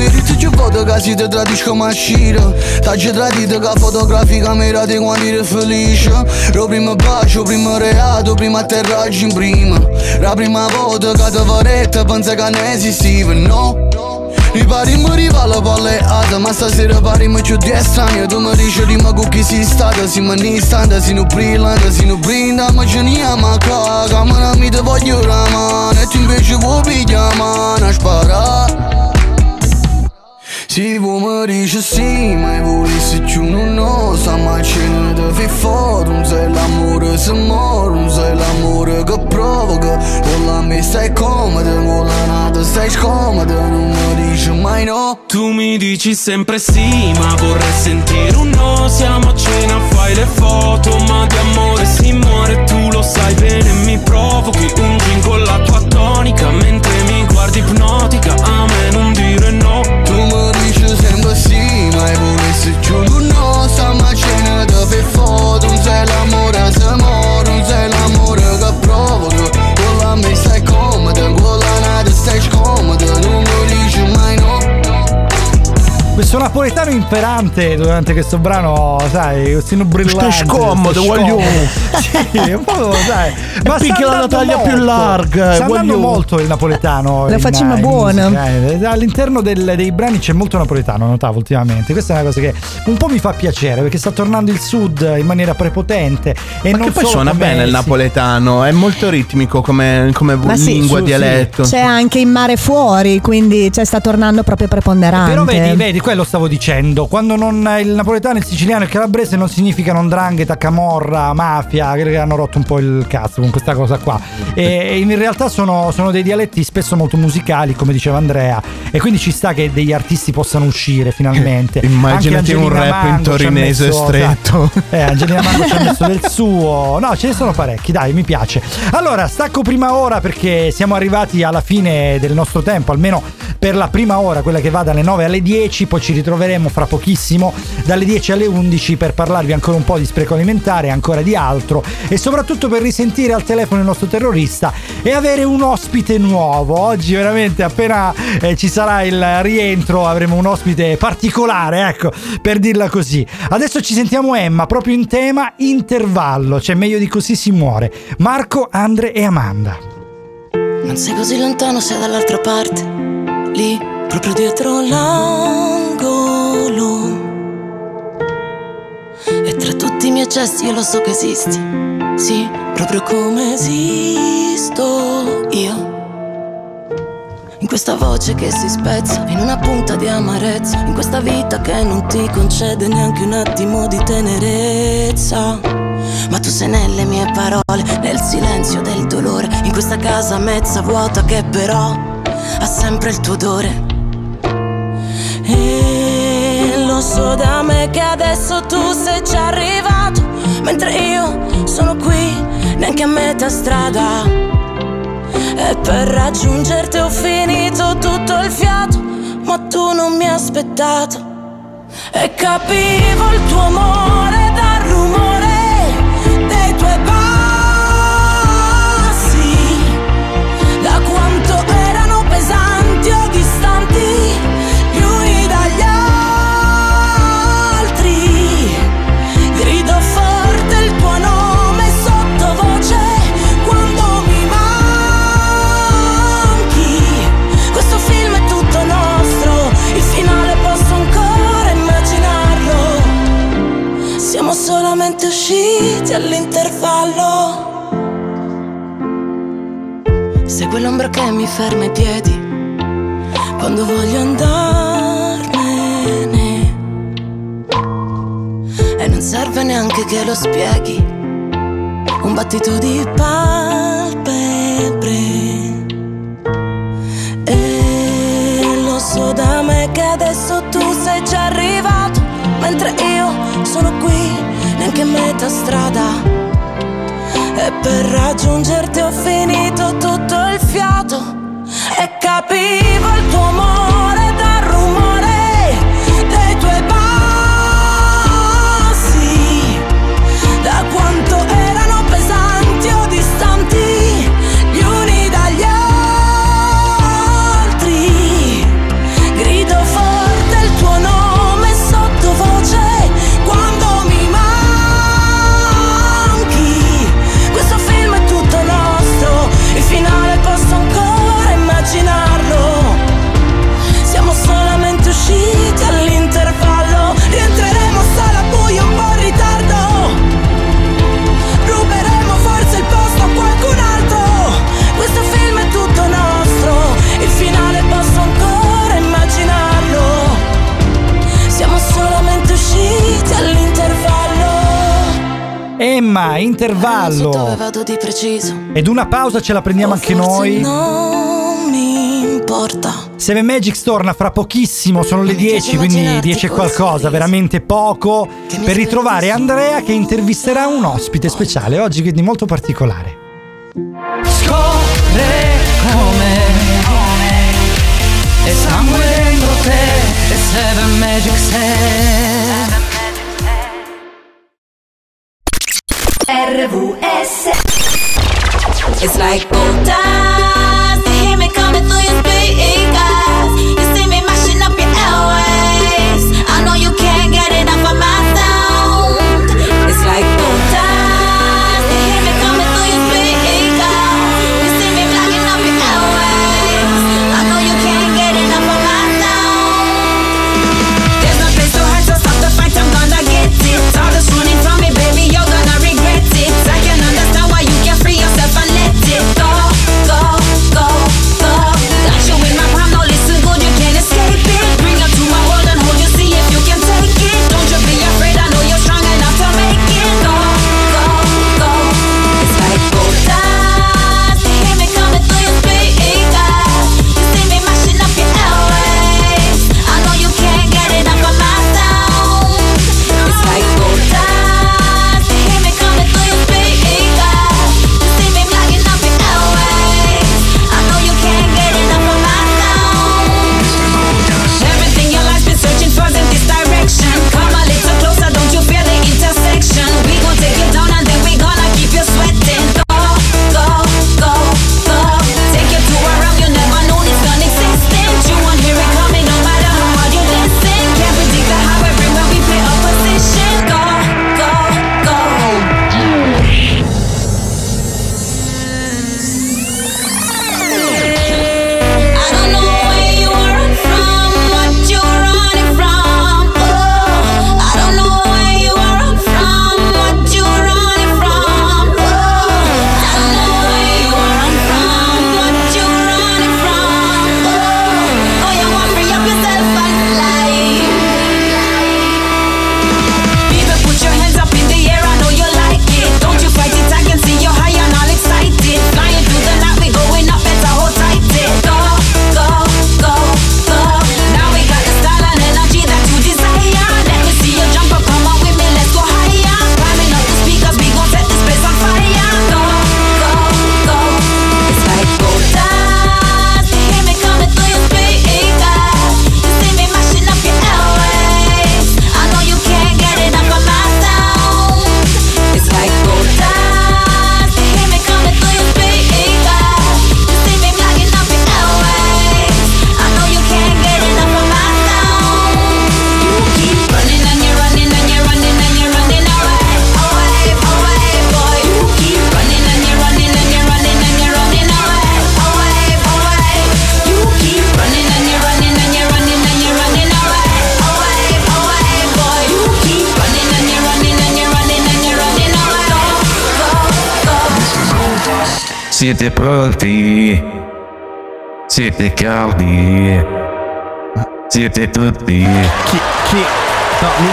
Ah, Tu mi dici che foto che si ti tradisci come uscire T'hai tradito che fotografica mi rati quando eri felice. Lo primo bacio, primo reato, primo atterraggio in prima. La prima volta che ti varetta pensa che ne esistiva, no? Mi pari mi riva la palleata Ma stasera pari mi più di estraneo Tu mi dici rima con chi si stata Si mi nistante, si non brillante, si non brinda Ma ce ne ama caga Ma non mi te voglio la mano. E tu invece vuoi pigliare mano Spara. si mi dice sì, ma volessi più non lo sa Ma ce ne devi fare, non sei l'amore se Non sei l'amore che provoca. Con la me stai comoda, con la nata stai scomoda Non mi dici mai no. Tu mi dici sempre sì, ma vorrei sentire un no. Siamo a cena, fai le foto, ma di amore si muore Tu lo sai bene, mi provochi un gin con la tua tonica Questo napoletano imperante durante questo brano, sai, questino brillante. Stai scomodo, voglio- (laughs) Sì, un po', sai. Ma picchia la taglia più molto. larga, Sta andando voglio- molto il napoletano. Lo in- facciamo in buono. musica, eh. All'interno del- dei brani c'è molto napoletano, notavo ultimamente. Questa è una cosa che un po' mi fa piacere perché sta tornando il sud in maniera prepotente. E Ma non che poi suona bene il sì. napoletano, è molto ritmico come, come sì, lingua, su, sì. dialetto. C'è anche in mare fuori, quindi cioè, sta tornando proprio preponderante. Però vedi, vedi, quello stavo dicendo. Quando non il napoletano, il siciliano e il calabrese non significano ndrangheta, camorra, mafia, che hanno rotto un po' il cazzo con questa cosa qua. E, in realtà sono, sono dei dialetti spesso molto musicali, come diceva Andrea. E quindi ci sta che degli artisti possano uscire finalmente. (laughs) Immaginati un rap in Mango ha torinese messo- stretto. Eh, Angelina Mango ci ha messo del suo. No, ce ne sono parecchi, dai, mi piace. Allora, stacco prima ora perché siamo arrivati alla fine del nostro tempo, almeno per la prima ora, quella che va dalle 9 alle 10, poi ci ritroveremo fra pochissimo dalle 10 alle 11 per parlarvi ancora un po' di spreco alimentare, ancora di altro e soprattutto per risentire al telefono il nostro terrorista e avere un ospite nuovo. Oggi veramente appena eh, ci sarà il rientro avremo un ospite particolare, ecco, per dirla così. Adesso ci sentiamo Emma proprio in tema intervallo, c'è meglio di così si muore. Marco, Andre e Amanda. Non sei così lontano, sei dall'altra parte, lì, proprio dietro l'angolo. E tra tutti i miei gesti io lo so che esisti, sì, proprio come esisto io. In questa voce che si spezza, in una punta di amarezza, in questa vita che non ti concede neanche un attimo di tenerezza. Ma tu sei nelle mie parole, nel silenzio del dolore, in questa casa mezza vuota che però ha sempre il tuo odore. E lo so da me che adesso tu sei già arrivato, mentre io sono qui, neanche a metà strada. E per raggiungerti ho finito tutto il fiato, ma tu non mi hai aspettato. E capivo il tuo amore usciti all'intervallo Segui l'ombra che mi ferma i piedi quando voglio andarmene e non serve neanche che lo spieghi. Un battito di palpebre. E lo so da me che adesso tu sei già arrivato. Mentre io sono qui, neanche metà strada. E per raggiungerti ho finito tutto il fiato. E capivo il tuo amore intervallo. vado di preciso? Ed una pausa ce la prendiamo anche noi. Non mi importa. Seven Magics torna fra pochissimo, sono le 10, quindi 10 e qualcosa, veramente poco, per ritrovare Andrea che intervisterà un ospite speciale oggi, quindi molto particolare. Scopre come E sangue dentro te E Seven Magic Set It's like old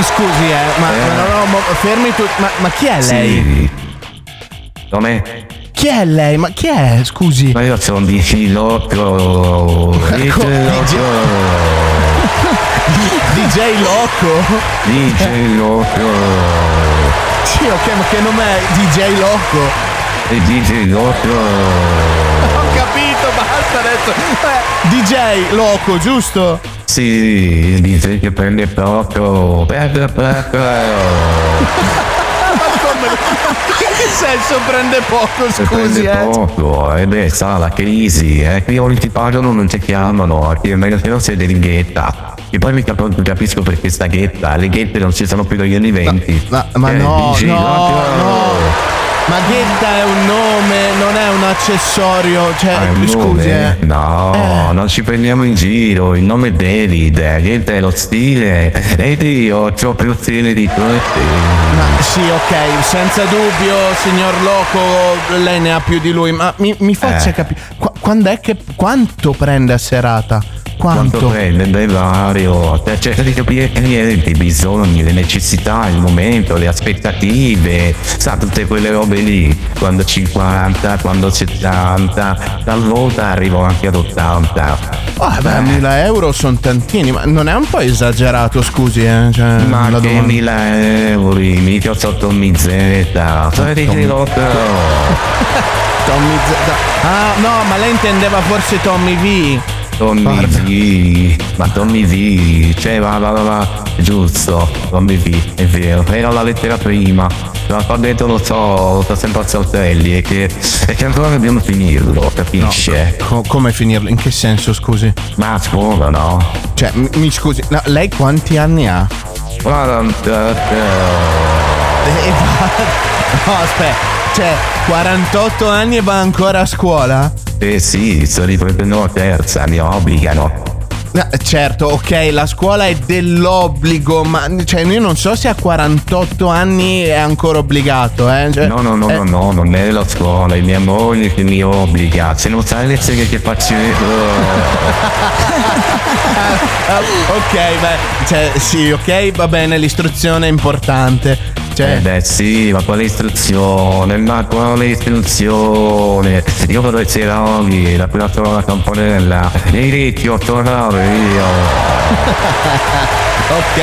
scusi, eh, ma Eh. no, no, mo- fermi tu. Ma, ma chi è lei? Sì. Come? Chi è lei? Ma chi è? Scusi. Ma io sono di Filotto. Ecco, DJ Loco? DJ Loco. Sì, ok, ma che nome è DJ Loco? E DJ Loco. (laughs) Ho capito, basta adesso. Eh, DJ Loco, giusto? Sì, dice che prende poco. Prende poco. Ma come? In che senso prende poco, scusi, prende eh? poco, e beh, sa la crisi, eh, qui non ti pagano, non ti chiamano, che non sei in ghetta. E poi non capisco perché sta ghetta, le ghette non ci sono più dagli anni 20. Ma, ma Eh, no, dici, no, proprio- no. Ma Ghetta è un nome, non è un accessorio. Cioè, Ah, scusi, eh. No, non ci prendiamo in giro, il nome è David, eh, Ghetta è lo stile. Ed io ho più stile di tutti. Ma sì, ok, senza dubbio, signor Loco, lei ne ha più di lui. Ma mi, mi faccia Eh. capire, qu- quando è che. quanto prende a serata? Quanto? Quanto prende dai vario, Cioè, cerca di capire i bisogni, le necessità, il momento, le aspettative, sa tutte quelle robe lì, quando 50, quando 70, talvolta arrivo anche ad 80. Ah, beh, 1000 euro sono tantini, ma non è un po' esagerato, scusi, eh? Cioè, Ma che domanda- 1000 euro, mica sotto mi Z, fai di Tommy. Tommy Z. Ah, no, ma lei intendeva forse Tommy V. Tommy V, ma Tommy V, cioè va va va, va, giusto, Tommy V, è vero, era la lettera prima, ma qua dentro lo so, lo so sempre a saltelli, è che, è che ancora dobbiamo finirlo, capisce? Co- come finirlo? In che senso, scusi? Ma a scuola no? Cioè, mi, scusi, no, lei quanti anni ha? 48. E (laughs) va- No, aspetta, cioè, 48 anni e va ancora a scuola? Eh sì, sto riprendendo la terza, mi obbligano. No, certo, ok, la scuola è dell'obbligo, ma cioè io non so se a 48 anni è ancora obbligato, eh? Cioè, No, no, no, eh, no, no, non è la scuola, è mia moglie che mi obbliga. Se non sai le seghe che faccio io. ah, (laughs) ok, beh, cioè, sì, ok, va bene, l'istruzione è importante. Cioè, Eh beh sì, ma quale istruzione? Ma quale istruzione? Io vorrei essere oggi, la prima la campanella. I ricchi ho tornato io. (laughs) Ok,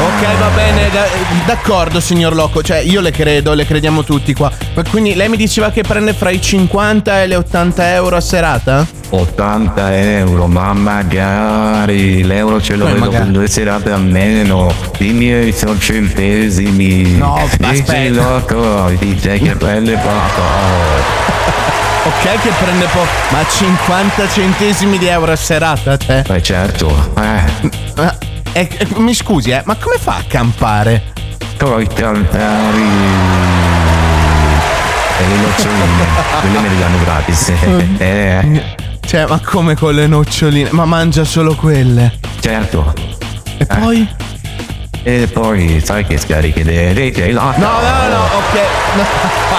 ok, va bene, da- d'accordo signor Loco, cioè io le credo, le crediamo tutti qua. Ma quindi lei mi diceva che prende fra i 50 e le 80 euro a serata? 80 euro, ma magari l'euro ce lo Come vedo magari? per due serate almeno. I miei sono centesimi. No, Dici aspetta. loco, dice che prende poco. (laughs) Ok che prende poco, ma 50 centesimi di euro a serata, cioè? Beh certo, eh. Ma- eh, eh, mi scusi, eh, ma come fa a campare? Con i cantari. E le noccioline, (laughs) quelle me le danno gratis. (laughs) Eh, Cioè, ma come con le noccioline? Ma mangia solo quelle? certo. E poi? E poi sai che scarichi le reti e là. No, no, no, ok. No, (laughs)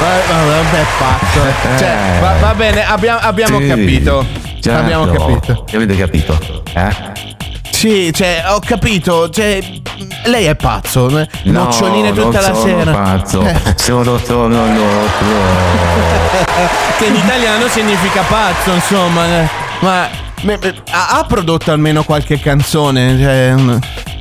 va- va- vabbè, pazzo. Cioè, va, va bene, abbiamo, abbiamo Sì, capito. certo. Abbiamo capito. Avete capito? Eh? Sì, cioè, ho capito. Cioè, lei è pazzo. eh? Noccioline no, tutta non la sono sera. Pazzo. Eh, (laughs) Sono sono no. che in italiano significa pazzo, insomma. eh. Ma ha, prodotto almeno qualche canzone? Cioè, un-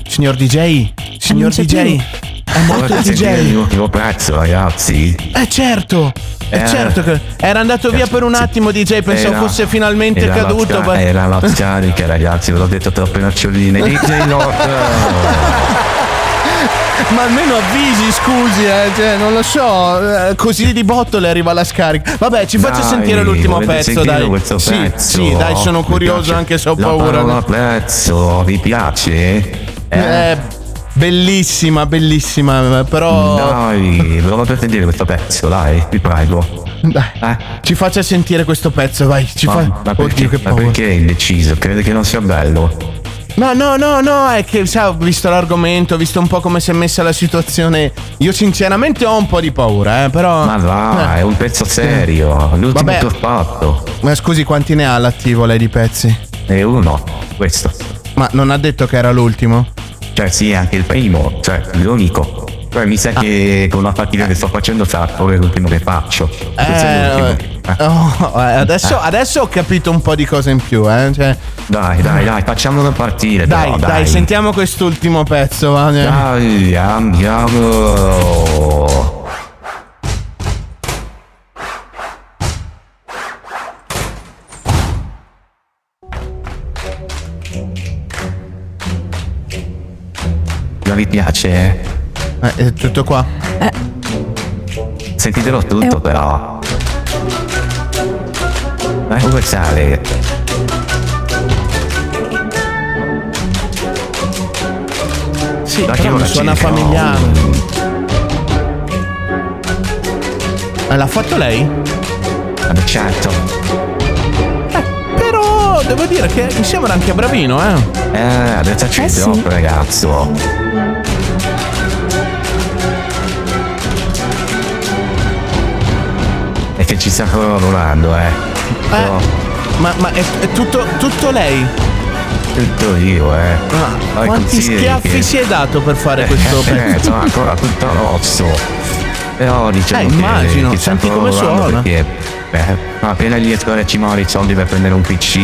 signor DJ? Signor DJ? più. È sentire il DJ. mio primo pezzo, ragazzi? Eh certo. Eh, Eh. certo che era andato via per un attimo DJ, pensavo Era- fosse finalmente era caduto. sca- ma- Era la (laughs) scarica, ragazzi, ve l'ho detto troppe noccioline. DJ Lot. Ma almeno avvisi, scusi, eh, cioè, non lo so. eh, così di botto le arriva la scarica. Vabbè, ci faccia Dai, sentire l'ultimo pezzo, dai. questo sì, pezzo? sì, dai, sono curioso anche se ho La paura. parola pezzo, vi piace? Eh, bellissima, bellissima, però. Dai, ve lo fate sentire questo pezzo, dai, vi prego. Dai, ci faccia sentire questo pezzo, vai. Ci ma, fa... ma perché, Oddio, che ma perché è indeciso? Crede che non sia bello? No, no, no, no, è che sai, ho visto l'argomento, ho visto un po' come si è messa la situazione. Io sinceramente ho un po' di paura, eh, però... Ma va, Eh. è un pezzo serio. L'ultimo Vabbè. che ho fatto. Ma scusi, quanti ne ha all'attivo lei di pezzi? E uno, questo. Ma non ha detto che era l'ultimo? Cioè sì, anche il primo, cioè l'unico. Cioè mi sa che con la fatica che sto facendo sarà pure l'ultimo che faccio. L'ultimo. Eh, oh, eh, adesso, adesso ho capito un po' di cose in più, eh. Cioè, Dai, dai, dai, facciamolo partire. dai, però, dai, sentiamo quest'ultimo pezzo, va. Dai, andiamo. Vi piace? Eh, è tutto qua. Sentitelo tutto però. Dai, come sale? Sì, però che suona familiare. Eh, l'ha fatto lei? Vabbè, certo. Però devo dire che mi sembra anche bravino, eh. Eh, adesso ci Eh, sì. ragazzo. Ci sta lavorando, eh. Però Ma, ma è, è tutto, tutto lei? tutto io, eh. Poi Quanti schiaffi che- si è dato per fare questo Eh, pezzo? sono ancora tutto rosso. Però diciamo Eh, che- immagino, che sta senti come suona. Perché, beh, appena riesco a recimare i soldi per prendere un PC,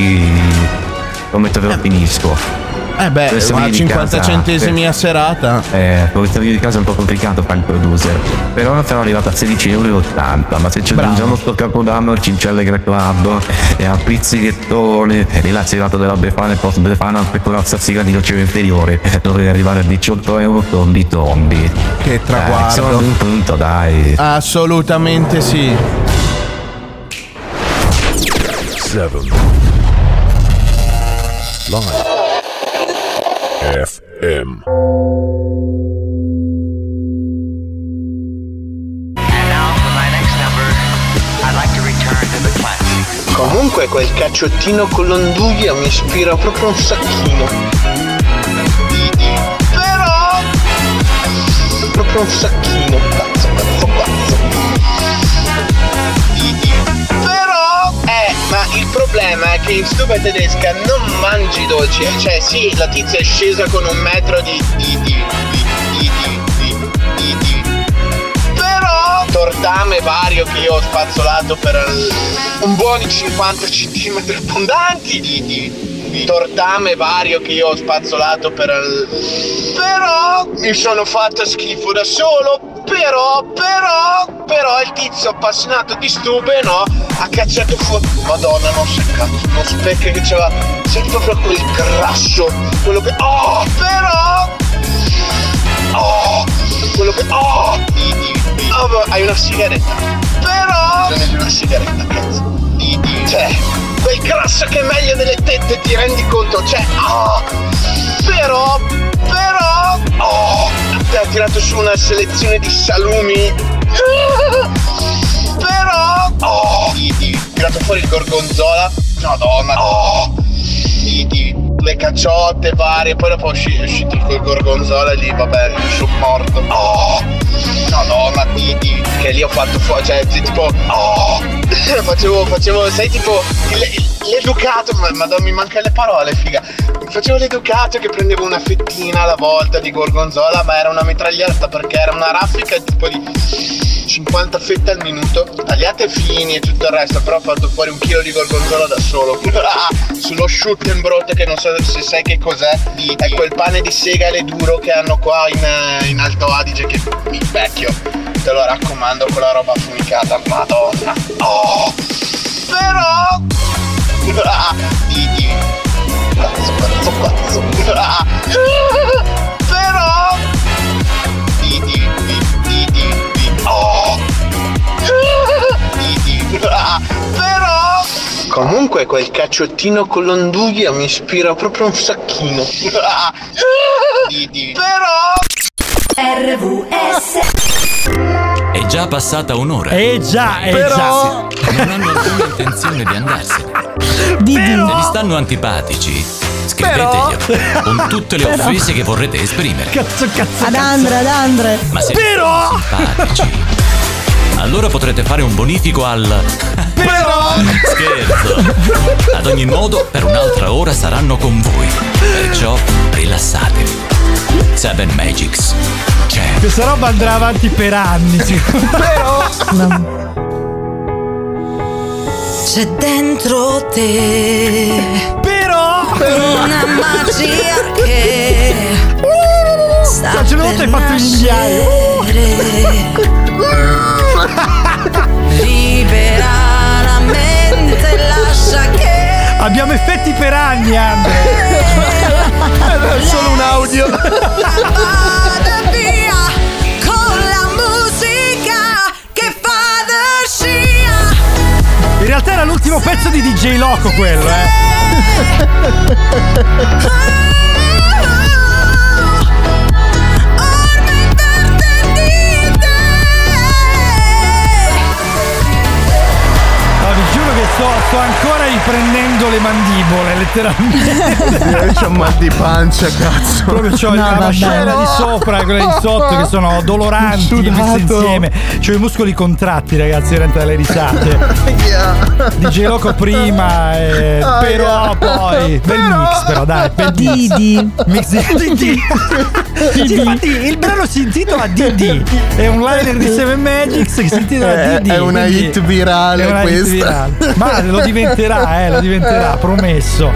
prometto che lo finisco. Eh beh, ma video di 50 casa- centesimi a serata. Eh, questo video di casa è un po' complicato fare il producer. Per ora sono arrivato a 16,80 euro, ma se ci aggiungiamo sto capodanno al Cincelle Club e a pizzichettone e rilaziato della Befana e post Befana al pecorazza sigla di doceva inferiore, dovrei arrivare a 18 euro tondi tondi. Che Dai, siamo ad un punto, dai. Assolutamente sì. 7 Live FM Comunque quel cacciottino con l'onduglia mi ispira proprio un sacchino. Però proprio un sacchino, problema è che in stupa tedesca non mangi dolci, eh, cioè sì, la tizia è scesa con un metro di... di, di, di, di, di, di Però tortame vario che io ho spazzolato per un buoni 50 cm abbondanti di, di tortame vario che io ho spazzolato per... Però mi sono fatto schifo da solo però però però il tizio appassionato di stube no ha cacciato fuori madonna non si cazzo non specchia che c'era c'è proprio quel grasso quello che oh però oh quello che oh. Oh, hai una sigaretta però una sigaretta cazzo cioè quel grasso che è meglio delle tette ti rendi conto cioè oh però però oh ti ha tirato su una selezione di salumi. (laughs) Però oh di. tirato fuori il gorgonzola. Madonna. Oh di le cacciotte varie poi dopo è usci- è uscito il gorgonzola e lì vabbè sono morto. Oh! Madonna di, di che lì ho fatto fuori cioè tipo oh! (laughs) Facevo facevo sai tipo l'educato ma madonna mi mancano le parole figa. Facevo l'educato che prendevo una fettina alla volta di gorgonzola ma era una mitragliata perché era una raffica tipo di 50 fette al minuto, tagliate fini e tutto il resto, però ho fatto fuori un chilo di gorgonzola da solo. (laughs) Sullo Schuttenbrot che non so se sai che cos'è, di, è quel pane di segale duro che hanno qua in, eh, in Alto Adige che mi vecchio. Te lo raccomando con la roba affumicata, madonna. Oh! Però (laughs) di, di. Cazzo, cazzo, cazzo. (laughs) (laughs) Però Comunque quel cacciottino con l'onduglia mi ispira proprio un sacchino. (laughs) Di, di. Però RVS È già passata un'ora. Eh già, eh Però- Non hanno alcuna intenzione di andarsene. Se vi stanno antipatici, scriveteglielo con tutte le (laughs) Però- offese che vorrete esprimere. Cazzo, cazzo, Ad Andre, ad Andre. Ma se Però... simpatici, allora potrete fare un bonifico al. (laughs) Però. Scherzo! Ad ogni modo, per un'altra ora saranno con voi. Perciò rilassatevi. Seven Magics. C'è. Questa roba andrà avanti per anni. (laughs) Però. C'è dentro te Però una magia che (laughs) sta L'altra volta hai per fatto l'indiaio. Nascere. Libera la mente, lascia che Abbiamo effetti per anni, Andre. È solo un audio. vada via con la musica che fa da scia. In realtà era l'ultimo pezzo di DJ Loco quello, eh. Sto, sto ancora riprendendo le mandibole, (laughs) letteralmente. Io c'ho mal di pancia, cazzo. Proprio c'ho No, la vabbè. mascella di sopra e quella di sotto che sono doloranti messe insieme. C'ho i muscoli contratti, ragazzi, veramente dalle risate. DJ Loco prima, eh, Ah, però yeah. poi. Bel mix, però, dai. (laughs) Bel Didi. Mix di Didi. Sì, infatti il brano si intitola Didi. È un liner di Seven Magics che si intitola È- Didi. è una hit virale è una hit questa. (laughs) Ma lo diventerà, eh, lo diventerà, promesso.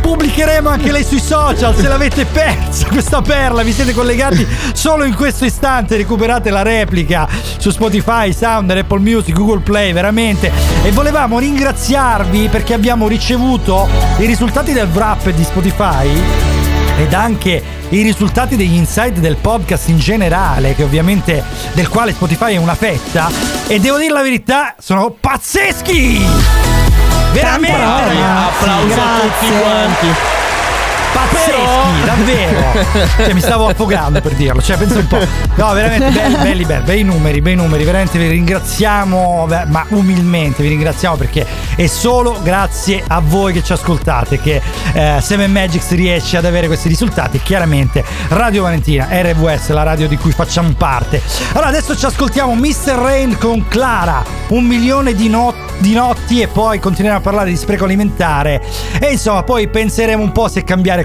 Pubblicheremo anche lei sui social se l'avete persa questa perla, vi siete collegati solo in questo istante, recuperate la replica su Spotify, Sounder, Apple Music, Google Play, veramente. E volevamo ringraziarvi perché abbiamo ricevuto i risultati del wrap di Spotify ed anche i risultati degli insight del podcast in generale, che ovviamente del quale Spotify è una fetta. E devo dire la verità, sono pazzeschi! Veramente! Applauso a tutti quanti. Pazzeschi, davvero! Cioè, mi stavo affogando per dirlo, cioè penso un po'. No, veramente belli, belli, belli, bei numeri, bei numeri, veramente vi ringraziamo, ma umilmente vi ringraziamo perché è solo grazie a voi che ci ascoltate che eh, Seven Magics riesce ad avere questi risultati. Chiaramente Radio Valentina, RVS, la radio di cui facciamo parte. Allora, adesso ci ascoltiamo Mr. Rain con Clara, un milione di notti di notti e poi continueremo a parlare di spreco alimentare e insomma poi penseremo un po' se cambiare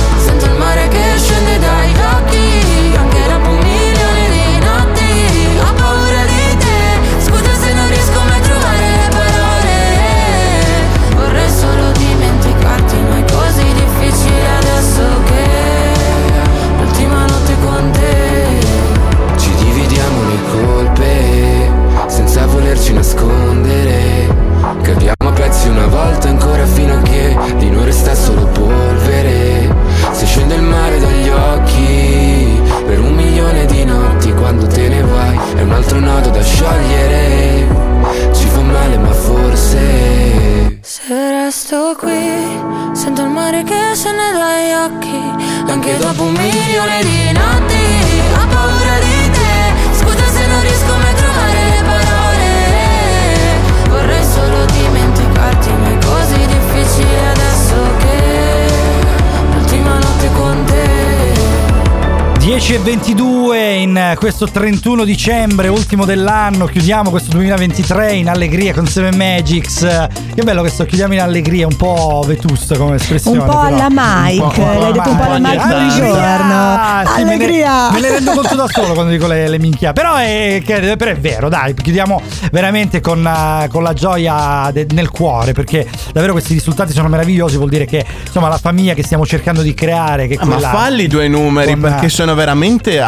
10 e 22 in questo 31 dicembre, ultimo dell'anno, chiudiamo questo 2023 in allegria con Seven Magics. Che bello questo, chiudiamo in allegria, un po' vetusta come espressione. Un po' però. alla Mike, Un po' alla l'hai detto un po' alla Mike buongiorno. Sì, me ne- Allegria. Me, ne rendo conto da solo quando dico le, le minchia. Però è, che- però è vero, dai, chiudiamo veramente con, eh, con la gioia de- nel cuore, perché davvero questi risultati sono meravigliosi, vuol dire che insomma la famiglia che stiamo cercando di creare, che è Ah, ma quella- falli due numeri con- perché sono veramente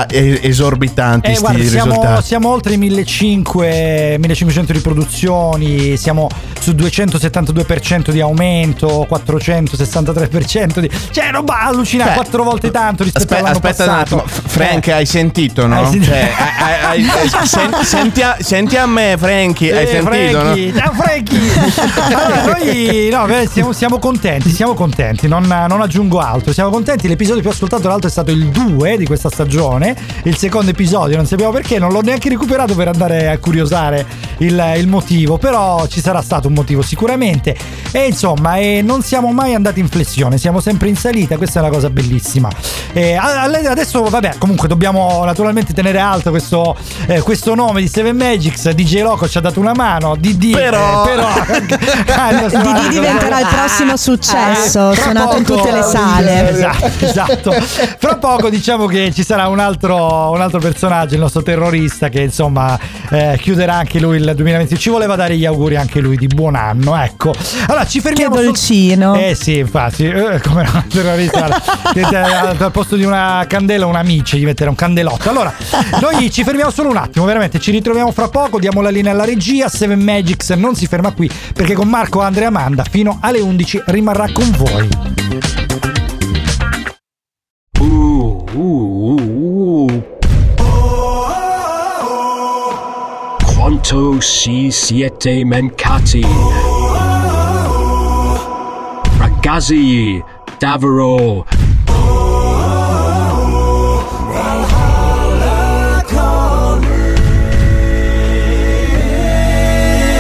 eh, esorbitanti Eh, guarda, siamo, risultati. siamo oltre i 1500, 1500 riproduzioni, siamo su 272% di aumento, 463% di... Cioè, roba allucinante, Cioè, quattro volte tanto rispetto Aspetta, all'anno aspetta un passato. attimo, F- Frank, hai sentito, no? Hai sentito? Cioè, hai- hai- (laughs) hai- sen- senti, a, senti a me, Frankie, hai Eh, sentito, Frankie, no? Ciao Frankie! (laughs) allora, noi no, beh, siamo, siamo contenti, siamo contenti, non, non aggiungo altro, siamo contenti. L'episodio più ascoltato, tra l'altro, è stato il 2 di questa stagione. Il secondo episodio, non sappiamo perché, non l'ho neanche recuperato per andare a curiosare il, il motivo. Però ci sarà stato un motivo sicuramente. E insomma, eh, non siamo mai andati in flessione, siamo sempre in salita. Questa è una cosa bellissima. Eh, adesso, vabbè, comunque dobbiamo naturalmente tenere alto questo, eh, questo nome di Seven Magics. DJ Loco ci ha dato una mano. DD, Però- eh, però (laughs) Didi diventerà il prossimo successo, Eh, fra suonato in tutte le sale. Esatto, esatto. Fra poco diciamo che ci sarà un altro, un altro personaggio, il nostro terrorista, che insomma eh, chiuderà anche lui il 2020. Ci voleva dare gli auguri anche lui di buon anno. Ecco. Allora ci fermiamo. Che dolcino. Eh sì, infatti, eh, come no, terrorista. (laughs) al posto di una candela, un amici, gli mettere un candelotto. Allora, noi ci fermiamo solo un attimo, veramente. Ci ritroviamo fra poco. Diamo la linea alla regia. Seven Magics non si ferma qui perché con Marco, Andrea Amanda fino alle 11 rimarrà con voi. Quanto si siete mancati? Ragazzi, davvero.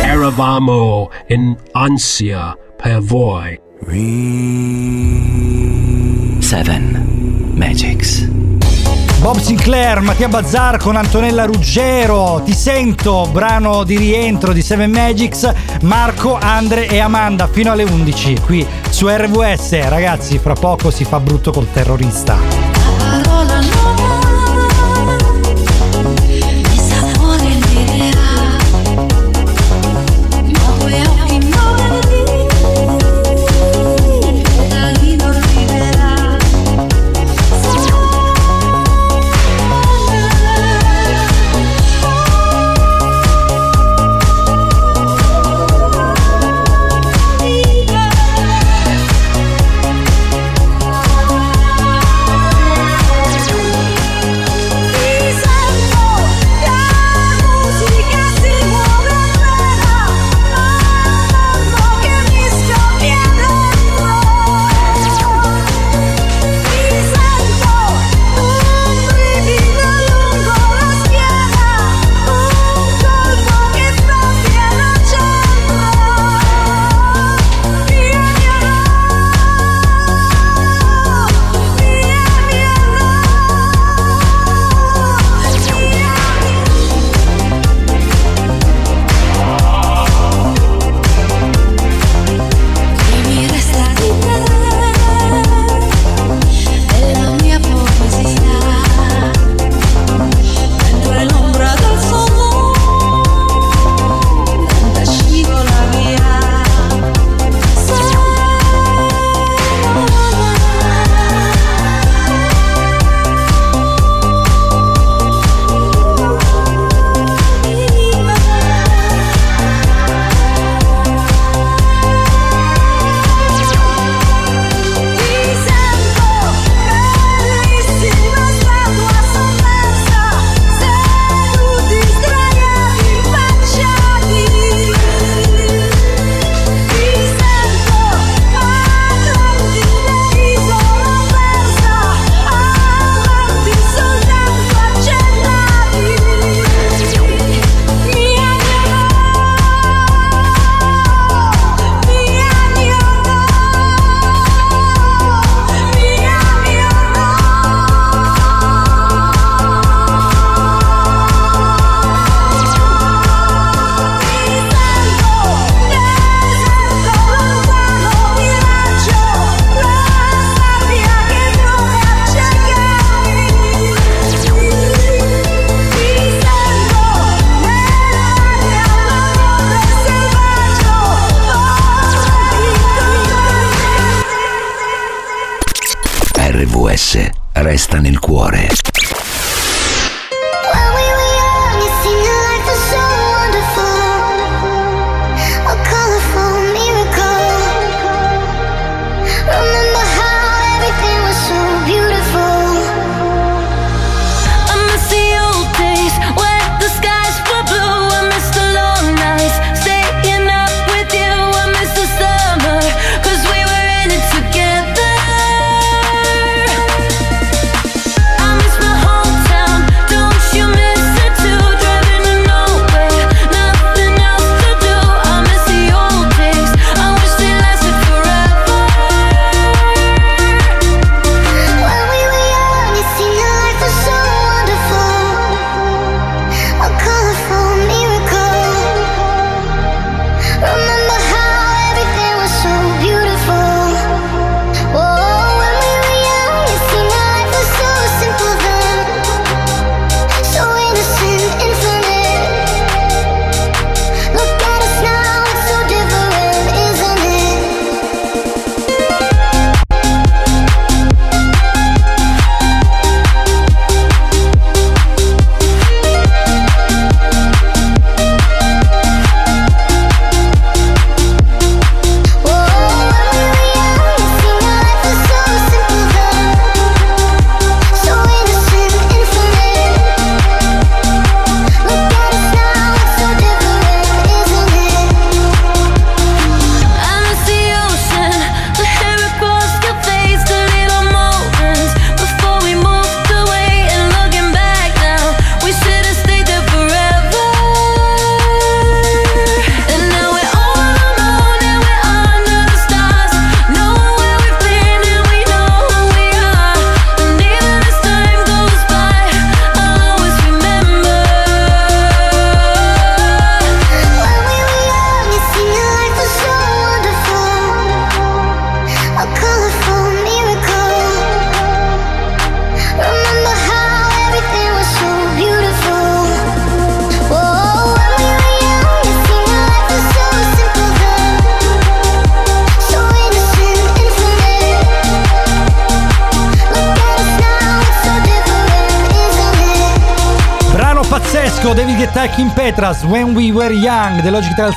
Eravamo in ansia per voi. Seven Magics. Bob Sinclair, Mattia Bazzar con Antonella Ruggero, Ti sento, brano di rientro di Seven Magics, Marco, Andre e Amanda fino alle 11 qui su RWS. Ragazzi, fra poco si fa brutto col terrorista.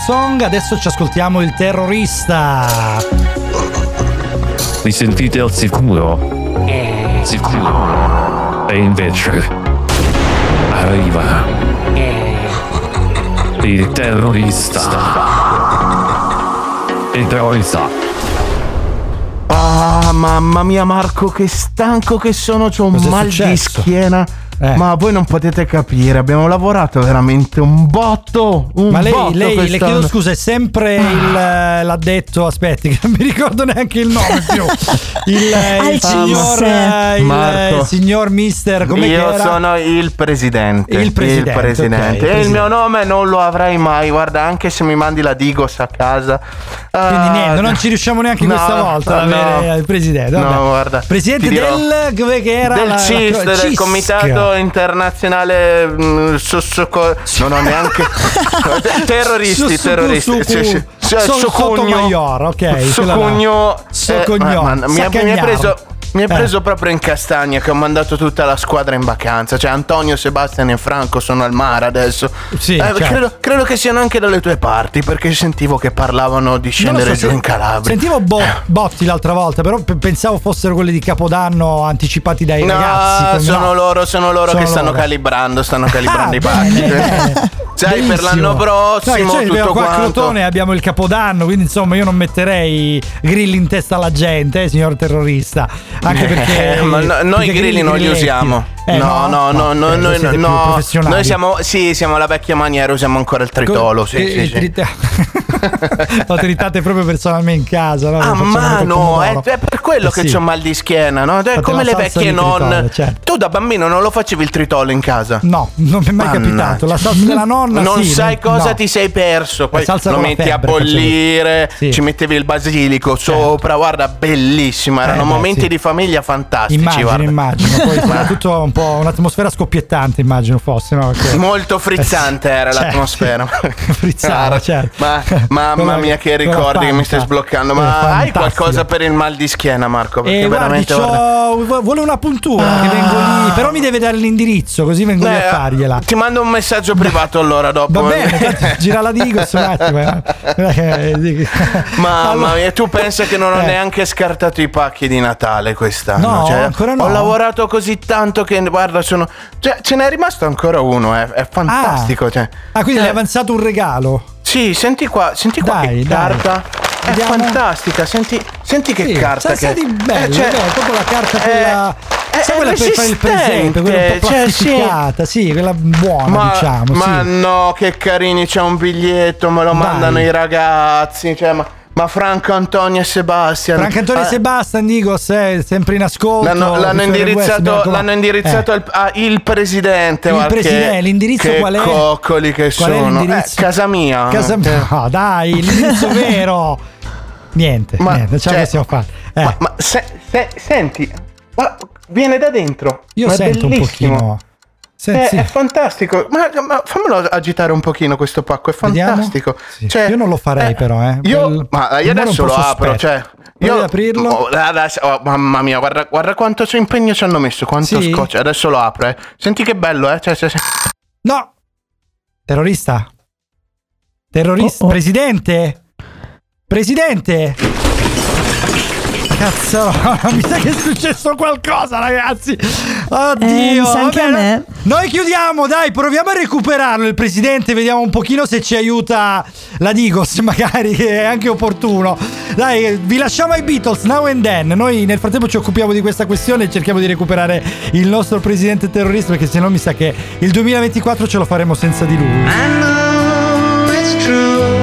Song. Adesso ci ascoltiamo il terrorista. Vi sentite al sicuro? Sicuro. E invece arriva il terrorista. Il terrorista. Ah, mamma mia, Marco, che stanco che sono. C'ho un Cos'è mal di successo? schiena. Eh. Ma voi non potete capire, abbiamo lavorato veramente un botto. Un Ma lei, botto lei le chiedo scusa, è sempre il, eh, l'addetto, aspetti, (laughs) che non mi ricordo neanche il nome più. (laughs) Il, eh, il signor, eh, il, Marco. signor mister, come Io era? sono il presidente. Il presidente, presidente. ok, il E il presidente. mio nome non lo avrei mai. Guarda, anche se mi mandi la Digos a casa. Quindi Ah, niente, non ci riusciamo neanche no, questa volta ad no. avere il presidente. Vabbè. No, guarda. Presidente del come che era del la- la- CIS, del CISC. Comitato Internazionale socco- non ho neanche (laughs) terroristi, terroristi. su- Sì, sì. Sì, so- Socugno. Sotomayor, ok. Socugno. Eh, mi, ha, mi ha preso Eh. preso proprio in castagna che ho mandato tutta la squadra in vacanza. Cioè Antonio, Sebastian e Franco sono al mare adesso. Sì, Eh, certo. credo, credo che siano anche dalle tue parti perché sentivo che parlavano di scendere so, giù in Calabria. Sentivo Bo- Botti l'altra volta, però pe- pensavo fossero quelli di Capodanno anticipati dai No, ragazzi. sono no. loro, sono loro Sono che stanno loro. calibrando, stanno calibrando Ah, i pacchi. Sai, per l'anno prossimo Sai, cioè, tutto qua a quanto. Crotone abbiamo il Capodanno, quindi insomma io non metterei grilli in testa alla gente, eh, signor terrorista. Anche perché. Eh, (laughs) ma no- noi perché i grilli non li usiamo. Eh, no, no, no, no, eh, noi, no. professionali. noi siamo, sì, siamo alla vecchia maniera, usiamo ancora il tritolo. Sì, Eh, sì, sì. trita- (laughs) Lo tritate proprio personalmente in casa, no? A col mano, è, è per quello Eh, che sì. c'ho mal di schiena, no? È come le vecchie nonne. certo. Tu da bambino non lo facevi il tritolo in casa? No, non mi è mai Mannaggia. capitato. La salsa della nonna non sì, sai no. cosa ti sei perso. Poi lo metti a febbre facevi. bollire, Sì. ci mettevi il basilico sopra. Guarda, bellissimo. Erano Eh, momenti sì. di famiglia fantastici. Immagino, guarda. immagino. Poi soprattutto (laughs) un po' un'atmosfera scoppiettante, immagino fosse, no? Perché- Molto frizzante era Certo, l'atmosfera. (laughs) Frizzava, Guarda, certo. Ma mamma mia, che ricordi che mi stai sbloccando. Ma hai fantastica. qualcosa per il mal di schiena, Marco? Perché E guardi, veramente c'ho- guarda. vuole una puntura che vengo lì, però mi deve dare l'indirizzo, così vengo lì Eh, a fargliela. Ti mando un messaggio privato allora dopo. Va bene, (laughs) gira la Digos un attimo. eh. Mamma Allora- mia, tu pensa che non ho Eh. neanche scartato i pacchi di Natale quest'anno? No, Cioè, ancora no. Ho lavorato così tanto che, guarda, sono. Cioè, ce n'è rimasto ancora uno, è, è fantastico. cioè. Ah, quindi Eh, hai avanzato un regalo? Sì, senti qua, senti qua Dai, che dai. carta. È Vediamo. fantastica, senti, senti che Sì, carta che di bello, Eh, cioè, beh, proprio la carta quella. è- sai quella per fare il presepe, quella un po' resistente, cioè, sì. plastificata, sì, quella buona, ma, diciamo. ma sì. no, che carini, c'è un biglietto, me lo Dai. mandano i ragazzi. Cioè, ma, ma Franco Antonio e Sebastian. Franco Antonio Ah, e Sebastian, Digos, è sempre in ascolto. L'hanno, l'hanno West, indirizzato, Bianco- l'hanno indirizzato Eh. al a il presidente. Il presidente, l'indirizzo qual è? coccoli che Qual sono. Eh, casa mia. Casa Eh. no, dai, l'indirizzo (laughs) vero. Niente, Ma- niente, ce la cioè, possiamo fare. Eh, Ma, ma se- se- senti, ma viene da dentro. io sento un pochino. Se- Eh, sì. È fantastico, ma, ma fammelo agitare un pochino questo pacco, è fantastico. Sì. Cioè, io non lo farei, eh, però, eh. Io, Quel- ma io adesso lo po' apro, sospetto. cioè. Io, aprirlo? Oh, adesso- oh, mamma mia, guarda, guarda quanto c'è impegno ci hanno messo, quanto Sì? scotch. Adesso lo apro, eh. Senti che bello, eh. Cioè, cioè, cioè- No! Terrorista? Terrorista? Oh, oh. Presidente? Presidente? Cazzo, (laughs) mi sa che è successo qualcosa, ragazzi. Oddio. Eh, anche vabbè, a me. Noi chiudiamo, dai, proviamo a recuperarlo il presidente, vediamo un pochino se ci aiuta la Digos, (laughs) magari, che è anche opportuno. Dai, vi lasciamo ai Beatles, now and then. Noi nel frattempo ci occupiamo di questa questione e cerchiamo di recuperare il nostro presidente terrorista, perché se no mi sa che il 2024 ce lo faremo senza di lui. I know it's true.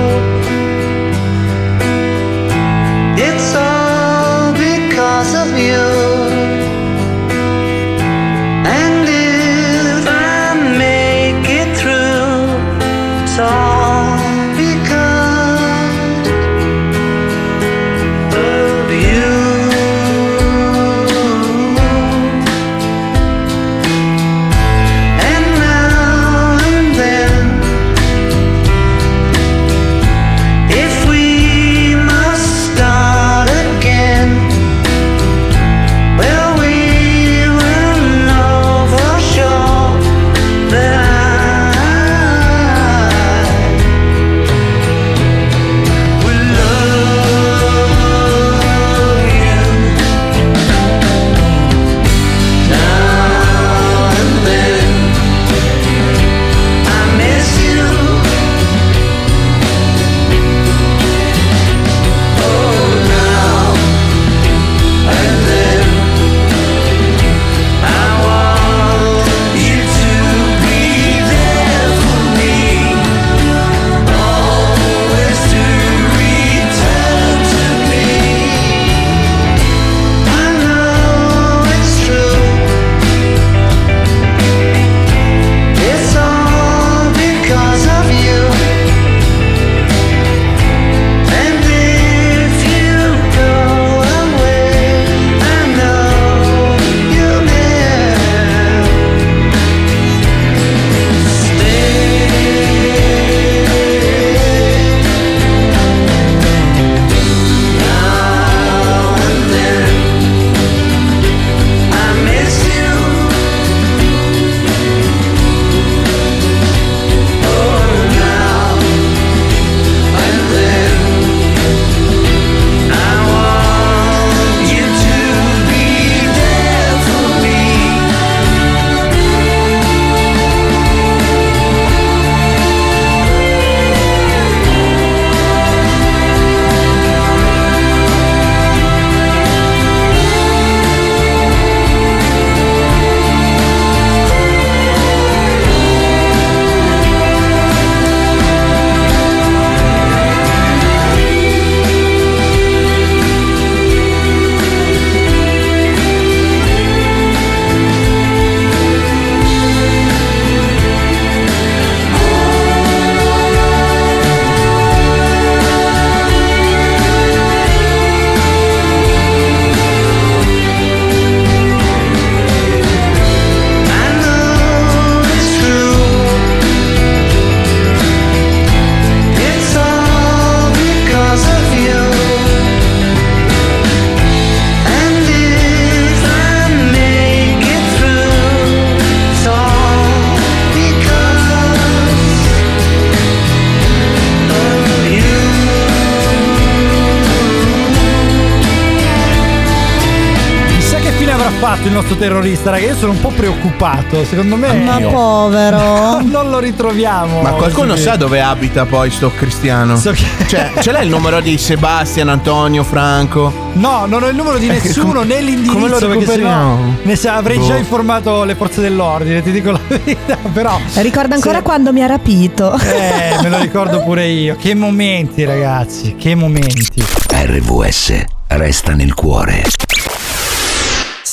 Fatto il nostro terrorista, raga? Io sono un po' preoccupato. Secondo me. Ma povero. (laughs) non lo ritroviamo. Ma qualcuno sa dove abita poi sto cristiano? So che- Cioè, ce l'hai il numero di Sebastian, Antonio, Franco? No, non ho il numero di Eh, nessuno com- né l'indirizzo come lo recuperiamo? ne sa- avrei Boh. già informato le forze dell'ordine, ti dico la verità, però Ricordo ancora Se- quando mi ha rapito. eh, me lo ricordo pure io. Che momenti, ragazzi, che momenti. RVS resta nel cuore.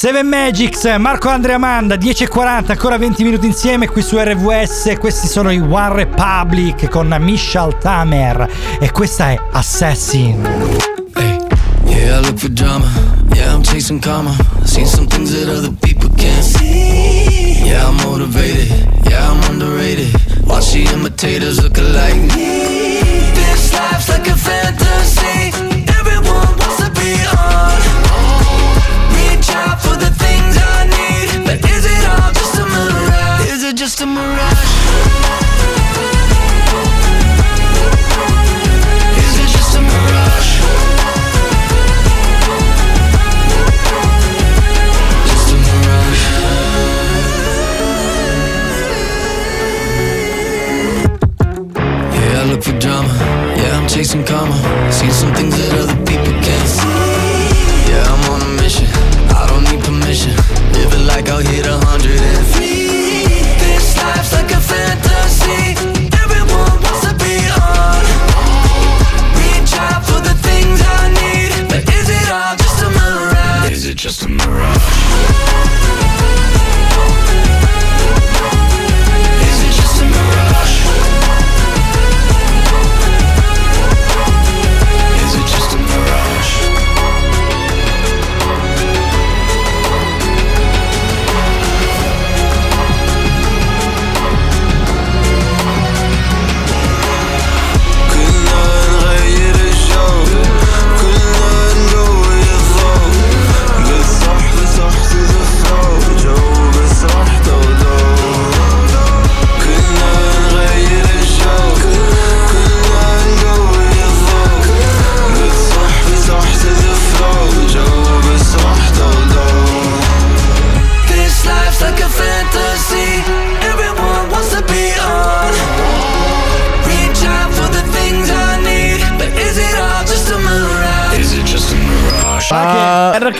Seven Magics, Marco Andrea Amanda, 10.40, ancora 20 minuti insieme qui su RVS. Questi sono i One Republic con Michelle Tamer e questa è Assassin. Yeah, I look for drama. Yeah, I'm chasing karma. Seen some things that other people can't see. Yeah, I'm motivated. Yeah, I'm underrated. Watch the imitators look alike me. This life's like a fantasy. For the things I need. But is it all just a mirage? Is it just a mirage? Yeah, I'm chasing karma. Seen some things that other people can't see. Permission. Living like I'll hit a hundred and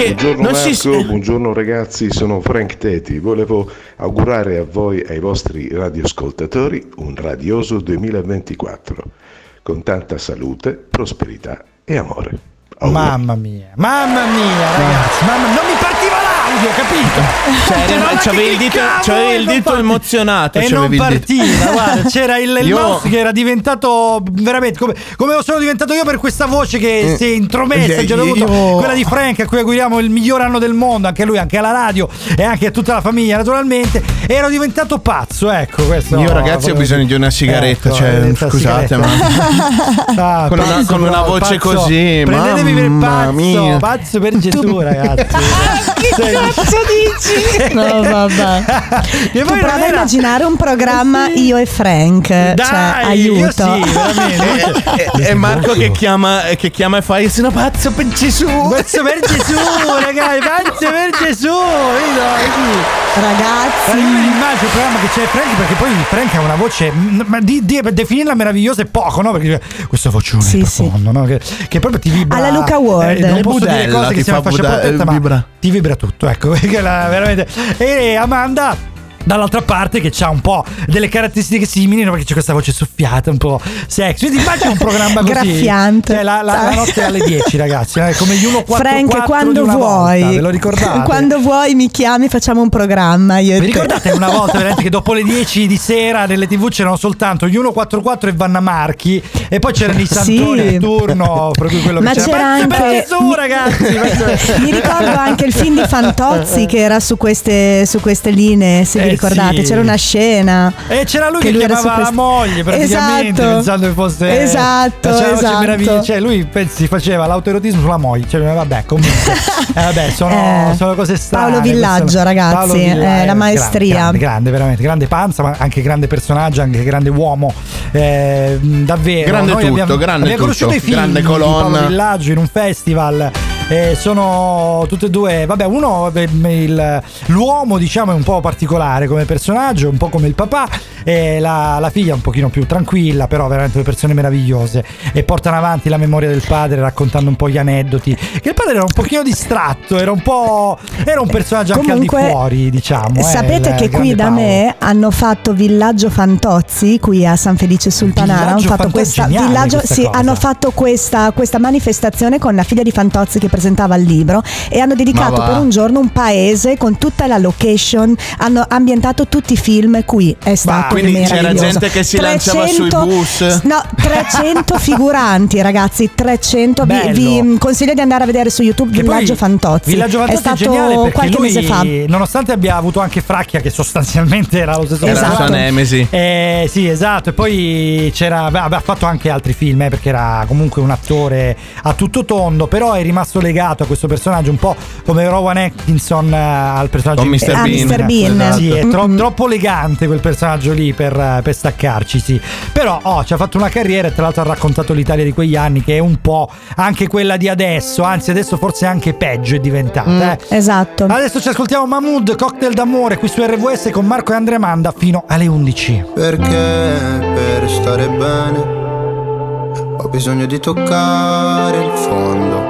Era che Buongiorno non Marco, si buongiorno ragazzi, sono Frank Teti. Volevo augurare a voi e ai vostri radioascoltatori un radioso 2024 con tanta salute, prosperità e amore. Mamma mia, mamma mia, ragazzi, mamma, non mi partiva l'audio, capito? Cioè, ma che c'avevi il dito, e il dito emozionato. E non partiva, (laughs) guarda, c'era il, il Io- mouse che era diventato veramente come, come lo sono diventato io per questa voce che Eh, si è intromessa, eh, già dovuto, io- quella di Frank a cui auguriamo il miglior anno del mondo, anche lui, anche alla radio e anche a tutta la famiglia naturalmente. Ero diventato pazzo, ecco questo. Io ragazzi ho bisogno di una sigaretta, Ecco, cioè, diventa scusate, sigaretta. ma (laughs) Ah, con, una, pazzo con una voce pazzo. così, Prendetevi per pazzo, mia. pazzo per Gesù, (laughs) ragazzi. Cazzo dici? (laughs) No, vabbè. Che (laughs) poi Tu prova a era- immaginare un programma io e Frank. cioè, aiuto. io sì, veramente. E, e Marco che chiama, che chiama e fa io sono pazzo per Gesù. (laughs) Pazzo per Gesù, ragazzi, pazzo per Gesù. Ragazzi. Ma io me l'immagino il programma che c'è Frank perché poi Frank ha una voce ma di, di- definirla meravigliosa è poco, no? Perché questa vocione Sì, profondo, no? Che, che proprio ti vibra. Alla Luca Ward. Eh, non E posso dire cose che ti siano fa fascia buda- protetta, ma vibra. ti vibra tutto, ecco, (laughs) perché la- veramente. E Amanda Dall'altra parte che ha un po' delle caratteristiche simili, no? perché c'è questa voce soffiata, un po' sexy. Quindi immagina un programma così. Graffiante. Cioè, la, la- la notte alle 10, ragazzi. eh, Come gli 144 Frank, quando vuoi, volta, ve lo ricordate? quando vuoi mi chiami, facciamo un programma. Io Vi te. ricordate una volta veramente che dopo le 10 di sera nelle tv c'erano soltanto gli 144 e Vanna Marchi e poi c'erano i Santoni Sì. turno, cui quello Ma che c'era Pezzo per anche Gesù, ragazzi. (laughs) Mi ricordo anche il film di Fantozzi (laughs) che era su queste, su queste linee, se vi Eh, ricordate, sì. c'era una scena. E c'era lui che, su chiamava la queste- moglie praticamente Esatto. pensando che fosse Esatto, voce esatto. meraviglia. Cioè lui pensi faceva l'autoerotismo sulla moglie. Cioè, vabbè, comunque. (laughs) Eh, vabbè, sono, Eh, sono cose strane. Paolo Villaggio, queste- ragazzi, Paolo eh, Villa- la eh, maestria. Grande, grande, veramente, grande panza, ma anche grande personaggio, anche grande uomo. eh, davvero. Grande Noi tutto, abbiamo, grande abbiamo conosciuto tutto, i figli grande di colonna. Paolo Villaggio in un festival Eh, sono tutte e due, vabbè, uno eh, il- l'uomo diciamo è un po' particolare come personaggio, un po' come il papà, e la, la figlia è un pochino più tranquilla, però veramente due persone meravigliose e portano avanti la memoria del padre raccontando un po' gli aneddoti. Che il padre era un pochino distratto, era un po' era un personaggio anche al di fuori, diciamo. eh, Sapete il che qui da Paolo. me hanno fatto Villaggio Fantozzi qui a San Felice sul Panaro. Hanno fatto questa, questa sì, hanno fatto questa, questa manifestazione con la figlia di Fantozzi che presentava il libro e hanno dedicato per un giorno un paese con tutta la location. Hanno ambientato tutti i film qui. È stato quindi c'era meraviglioso. gente che si lanciava sui bus. No, 300 (laughs) figuranti, ragazzi. 300. Vi, vi, consiglio di andare a vedere su YouTube Che Villaggio Fantozzi. Villaggio Fantozzi è stato geniale perché qualche lui, mese fa. nonostante abbia avuto anche Fracchia, che sostanzialmente era lo stesso Era la personaggio. sua nemesi. Eh, sì, esatto. E poi c'era. beh, Ha fatto anche altri film, eh, perché era comunque un attore a tutto tondo. Però è rimasto legato a questo personaggio, un po' come Rowan Atkinson eh, al personaggio di Mr. Ah, Bean. Mr. Bean. Esatto. Sì, è tro- Mm-mm. troppo elegante quel personaggio lì per, eh, per staccarci, sì. Però oh, ci ha fatto una carriera e tra l'altro ha raccontato l'Italia di quegli anni che è un po' anche quella di adesso, anzi adesso forse anche peggio è diventata. eh. Esatto. Adesso ci ascoltiamo Mahmood, Cocktail d'amore qui su RVS con Marco e Andrea Manda fino alle 11. Perché per stare bene ho bisogno di toccare il fondo.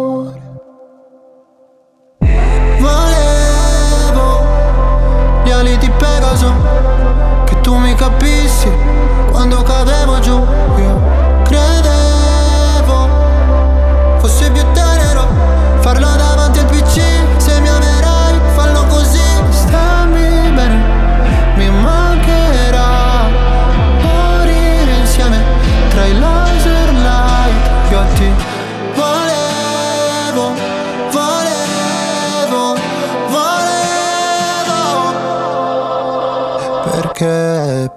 Mi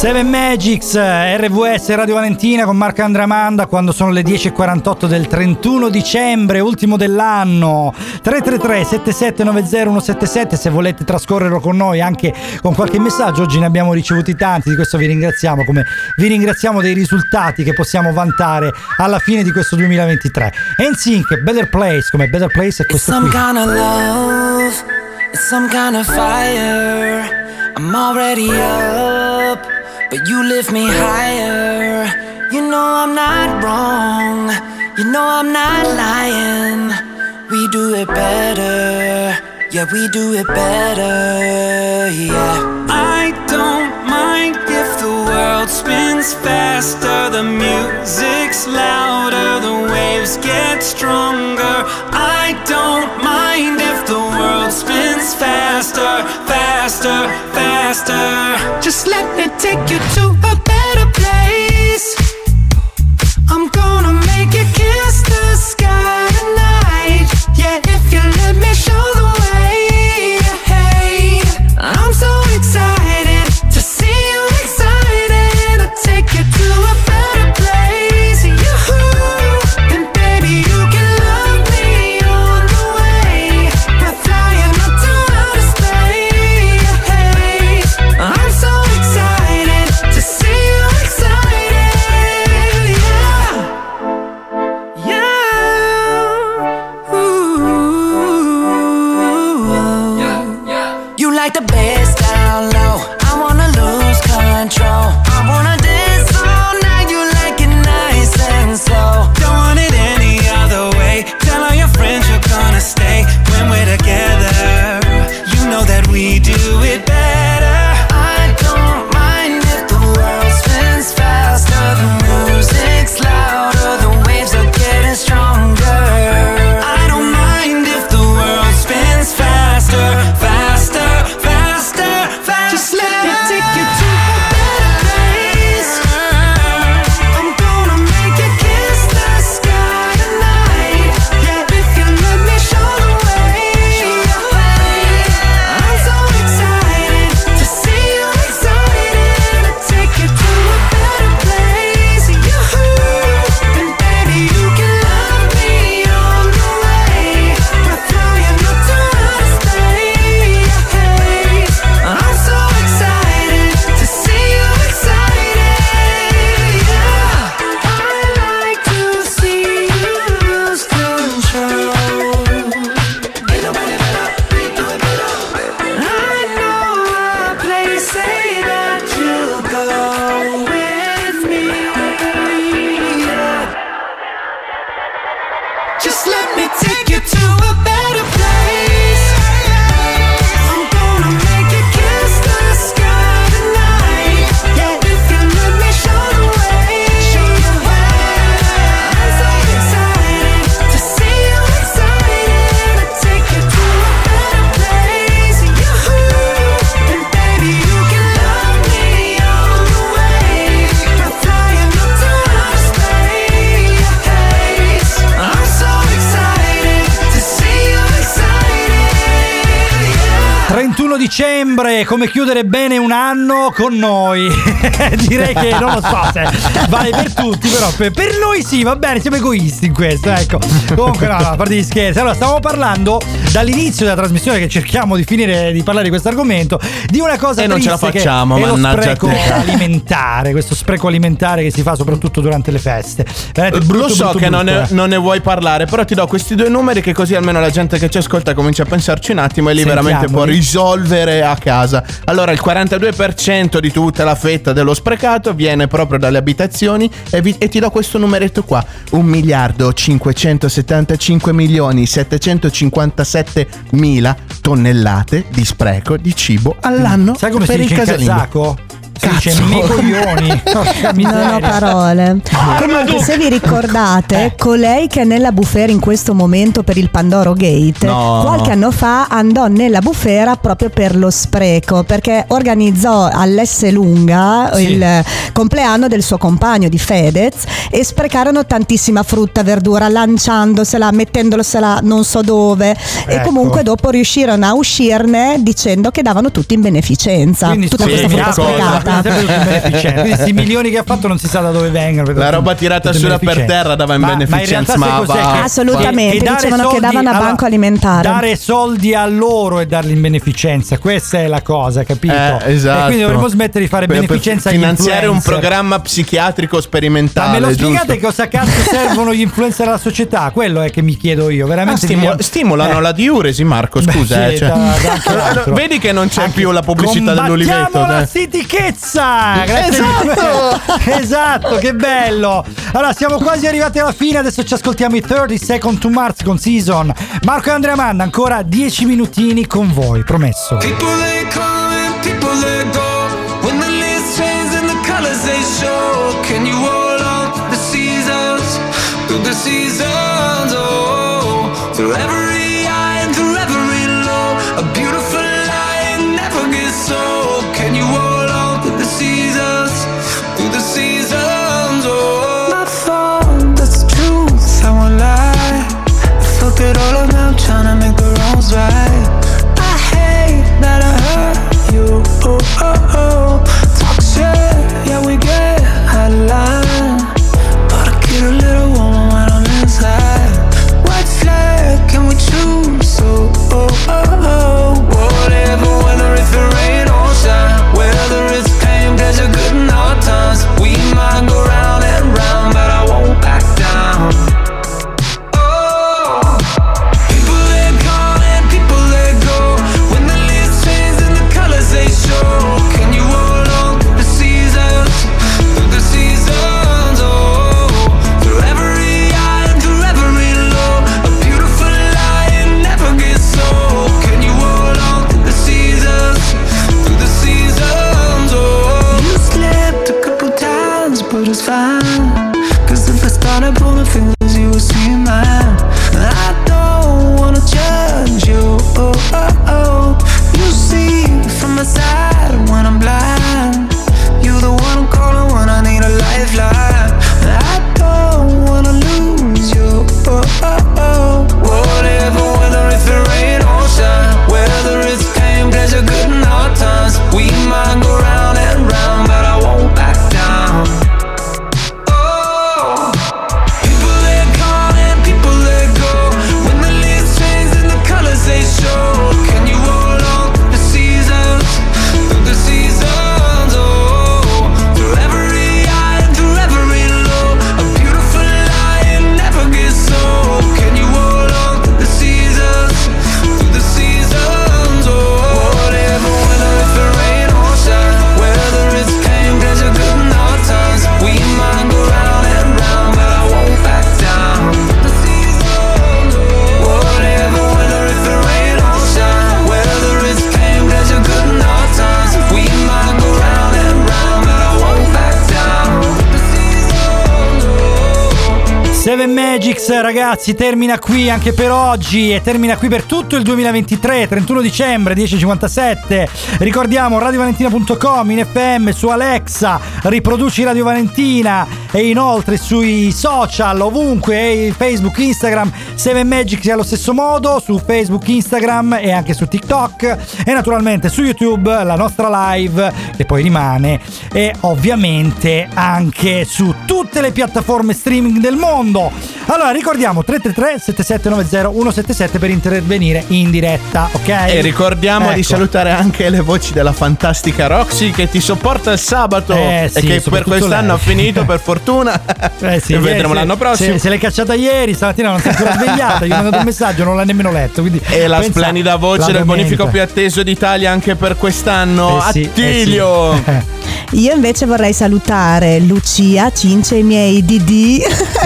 Seven Magics, RVS Radio Valentina con Marco Andramanda quando sono le 10.48 del 31 dicembre, ultimo dell'anno. 333 7790 177 se volete trascorrerlo con noi anche con qualche messaggio. Oggi ne abbiamo ricevuti tanti, di questo vi ringraziamo, come vi ringraziamo dei risultati che possiamo vantare alla fine di questo 2023. NSYNC, Better Place, come Better Place è questo some qui. kind of love, it's some kind of fire. I'm already up, but you lift me higher. You know I'm not wrong, you know I'm not lying. We do it better, Yeah, we do it better, yeah. I don't mind if the world spins faster, the music's louder, the waves get stronger. I don't mind if faster, faster, faster. Just let me take you to come chiudere bene un anno con noi. (laughs) Direi che non lo so se vale per tutti, però per, per noi sì, va bene, siamo egoisti in questo, ecco. Comunque no, no, a parte gli scherzi. Allora, stavamo parlando dall'inizio della trasmissione che cerchiamo di finire di parlare di questo argomento, di una cosa E non ce la triste che facciamo, è mannaggia spreco te. alimentare, questo spreco alimentare che si fa soprattutto durante le feste. Veramente brutto, Lo so brutto, che non, brutto, ne, eh. non ne vuoi parlare, però ti do questi due numeri che così almeno la gente che ci ascolta comincia a pensarci un attimo e lì veramente può risolvere a casa. Allora, il 42% di tutta la fetta dello sprecato viene proprio dalle abitazioni e, vi- e ti do questo numeretto qua: 1 miliardo 575 milioni 757 mila tonnellate di spreco di cibo all'anno Sai come si per il dice in casalingo. Si dice Cazzo. me coglioni. (laughs) Non ho parole. Comunque, se vi Eh. ricordate, colei che è nella bufera in questo momento per il Pandoro Gate, No. qualche anno fa andò nella bufera proprio per lo spreco, perché organizzò all'S Lunga Sì. il compleanno del suo compagno di Fedez e sprecarono tantissima frutta, verdura, lanciandosela, mettendosela non so dove. E Ecco. comunque dopo riuscirono a uscirne dicendo che davano tutto in beneficenza. Quindi tutta questa frutta cosa? sprecata. (laughs) Quindi questi milioni che ha fatto non si sa da dove vengono. La roba tirata sulla per terra dava in Ma- beneficenza, Ma in ma va. Assolutamente, Che- che dare dicevano che davano a allora, banco alimentare. Dare soldi a loro e darli in beneficenza, questa è la cosa, capito? Eh, esatto. E quindi dovremmo smettere di fare Per- per beneficenza agli finanziare un programma psichiatrico Ma sperimentale. me lo spiegate giusto? cosa cazzo (laughs) servono gli influencer alla società? Quello è che mi chiedo io, Ah, veramente. stimo- mi- stimolano Eh. la diuresi, Marco. Scusa, Beh, eh, sì, cioè- da- da anche. (laughs) Vedi che non c'è più la pubblicità dell'oliveto. la dai. stitichezza pizza! Grazie Esatto! (laughs) esatto, che bello! Allora, siamo quasi arrivati alla fine, adesso ci ascoltiamo i 30 Second to Mars con Season. Marco e Andrea Manda, ancora 10 minutini con voi, promesso. People they come and people they go. Ragazzi termina qui anche per oggi e termina qui per tutto il 2023 31 dicembre 10.57 ricordiamo radiovalentina.com in FM su Alexa riproduci Radio Valentina e inoltre sui social ovunque Facebook Instagram Seven Magics è allo stesso modo su Facebook Instagram e anche su TikTok e naturalmente su YouTube la nostra live che poi rimane e ovviamente anche su tutte le piattaforme streaming del mondo. Allora ricordiamo 333 7790 177 per intervenire in diretta, ok? E ricordiamo di Ecco. salutare anche le voci della fantastica Roxy che ti sopporta il sabato Eh, e sì, che per quest'anno ha finito per (laughs) fortuna. Eh sì, e vedremo l'anno prossimo. Se, se l'hai cacciata ieri, stamattina non si è ancora (laughs) svegliata. Gli ho mandato un messaggio, non l'ha nemmeno letto. Quindi E la splendida voce la del domenica. bonifico più atteso d'Italia anche per quest'anno, Eh sì, eh Attilio. sì. (laughs) Io invece vorrei salutare Lucia, Cince, i miei DD,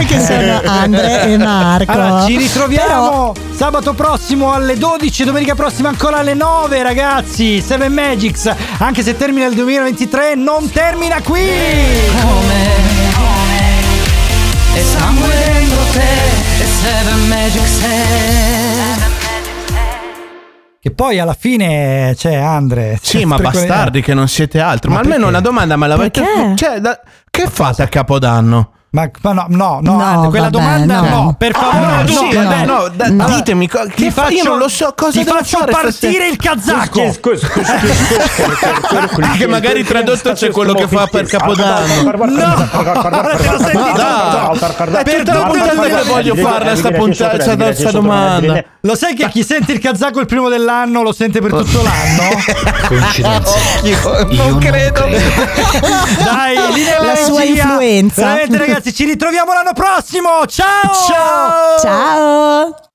che sono Andre e (laughs) Marco. Allora, ci ritroviamo sabato prossimo alle 12, domenica prossima ancora alle 9, ragazzi. Seven Magics, anche se termina il 2023, non termina qui. E sangue dentro te E Seven Magic Set Che poi alla fine c'è Andre. Sì, ma Per quelle- bastardi che non siete altro. Ma, Ma almeno una domanda me l'avete Perché? Cioè, da- che fate a Capodanno? Ma, ma no, no, no, No, quella vabbè, domanda no. no. per Ah, favore. no, sì, no, vabbè, no, da- Allora, ditemi co- che faccio, io non lo so cosa ti faccio fare partire stasera. il kazako. Che magari tradotto c'è quello che fa per Capodanno. No, per che voglio farla sta puntata, sta, sta domanda. Lo sai che chi sente il kazako il primo dell'anno lo sente per tutto l'anno? Coincidenza. non credo. Dai, La sua influenza. Veramente ragazzi, ci ritroviamo l'anno prossimo. Ciao! Ciao! Ciao!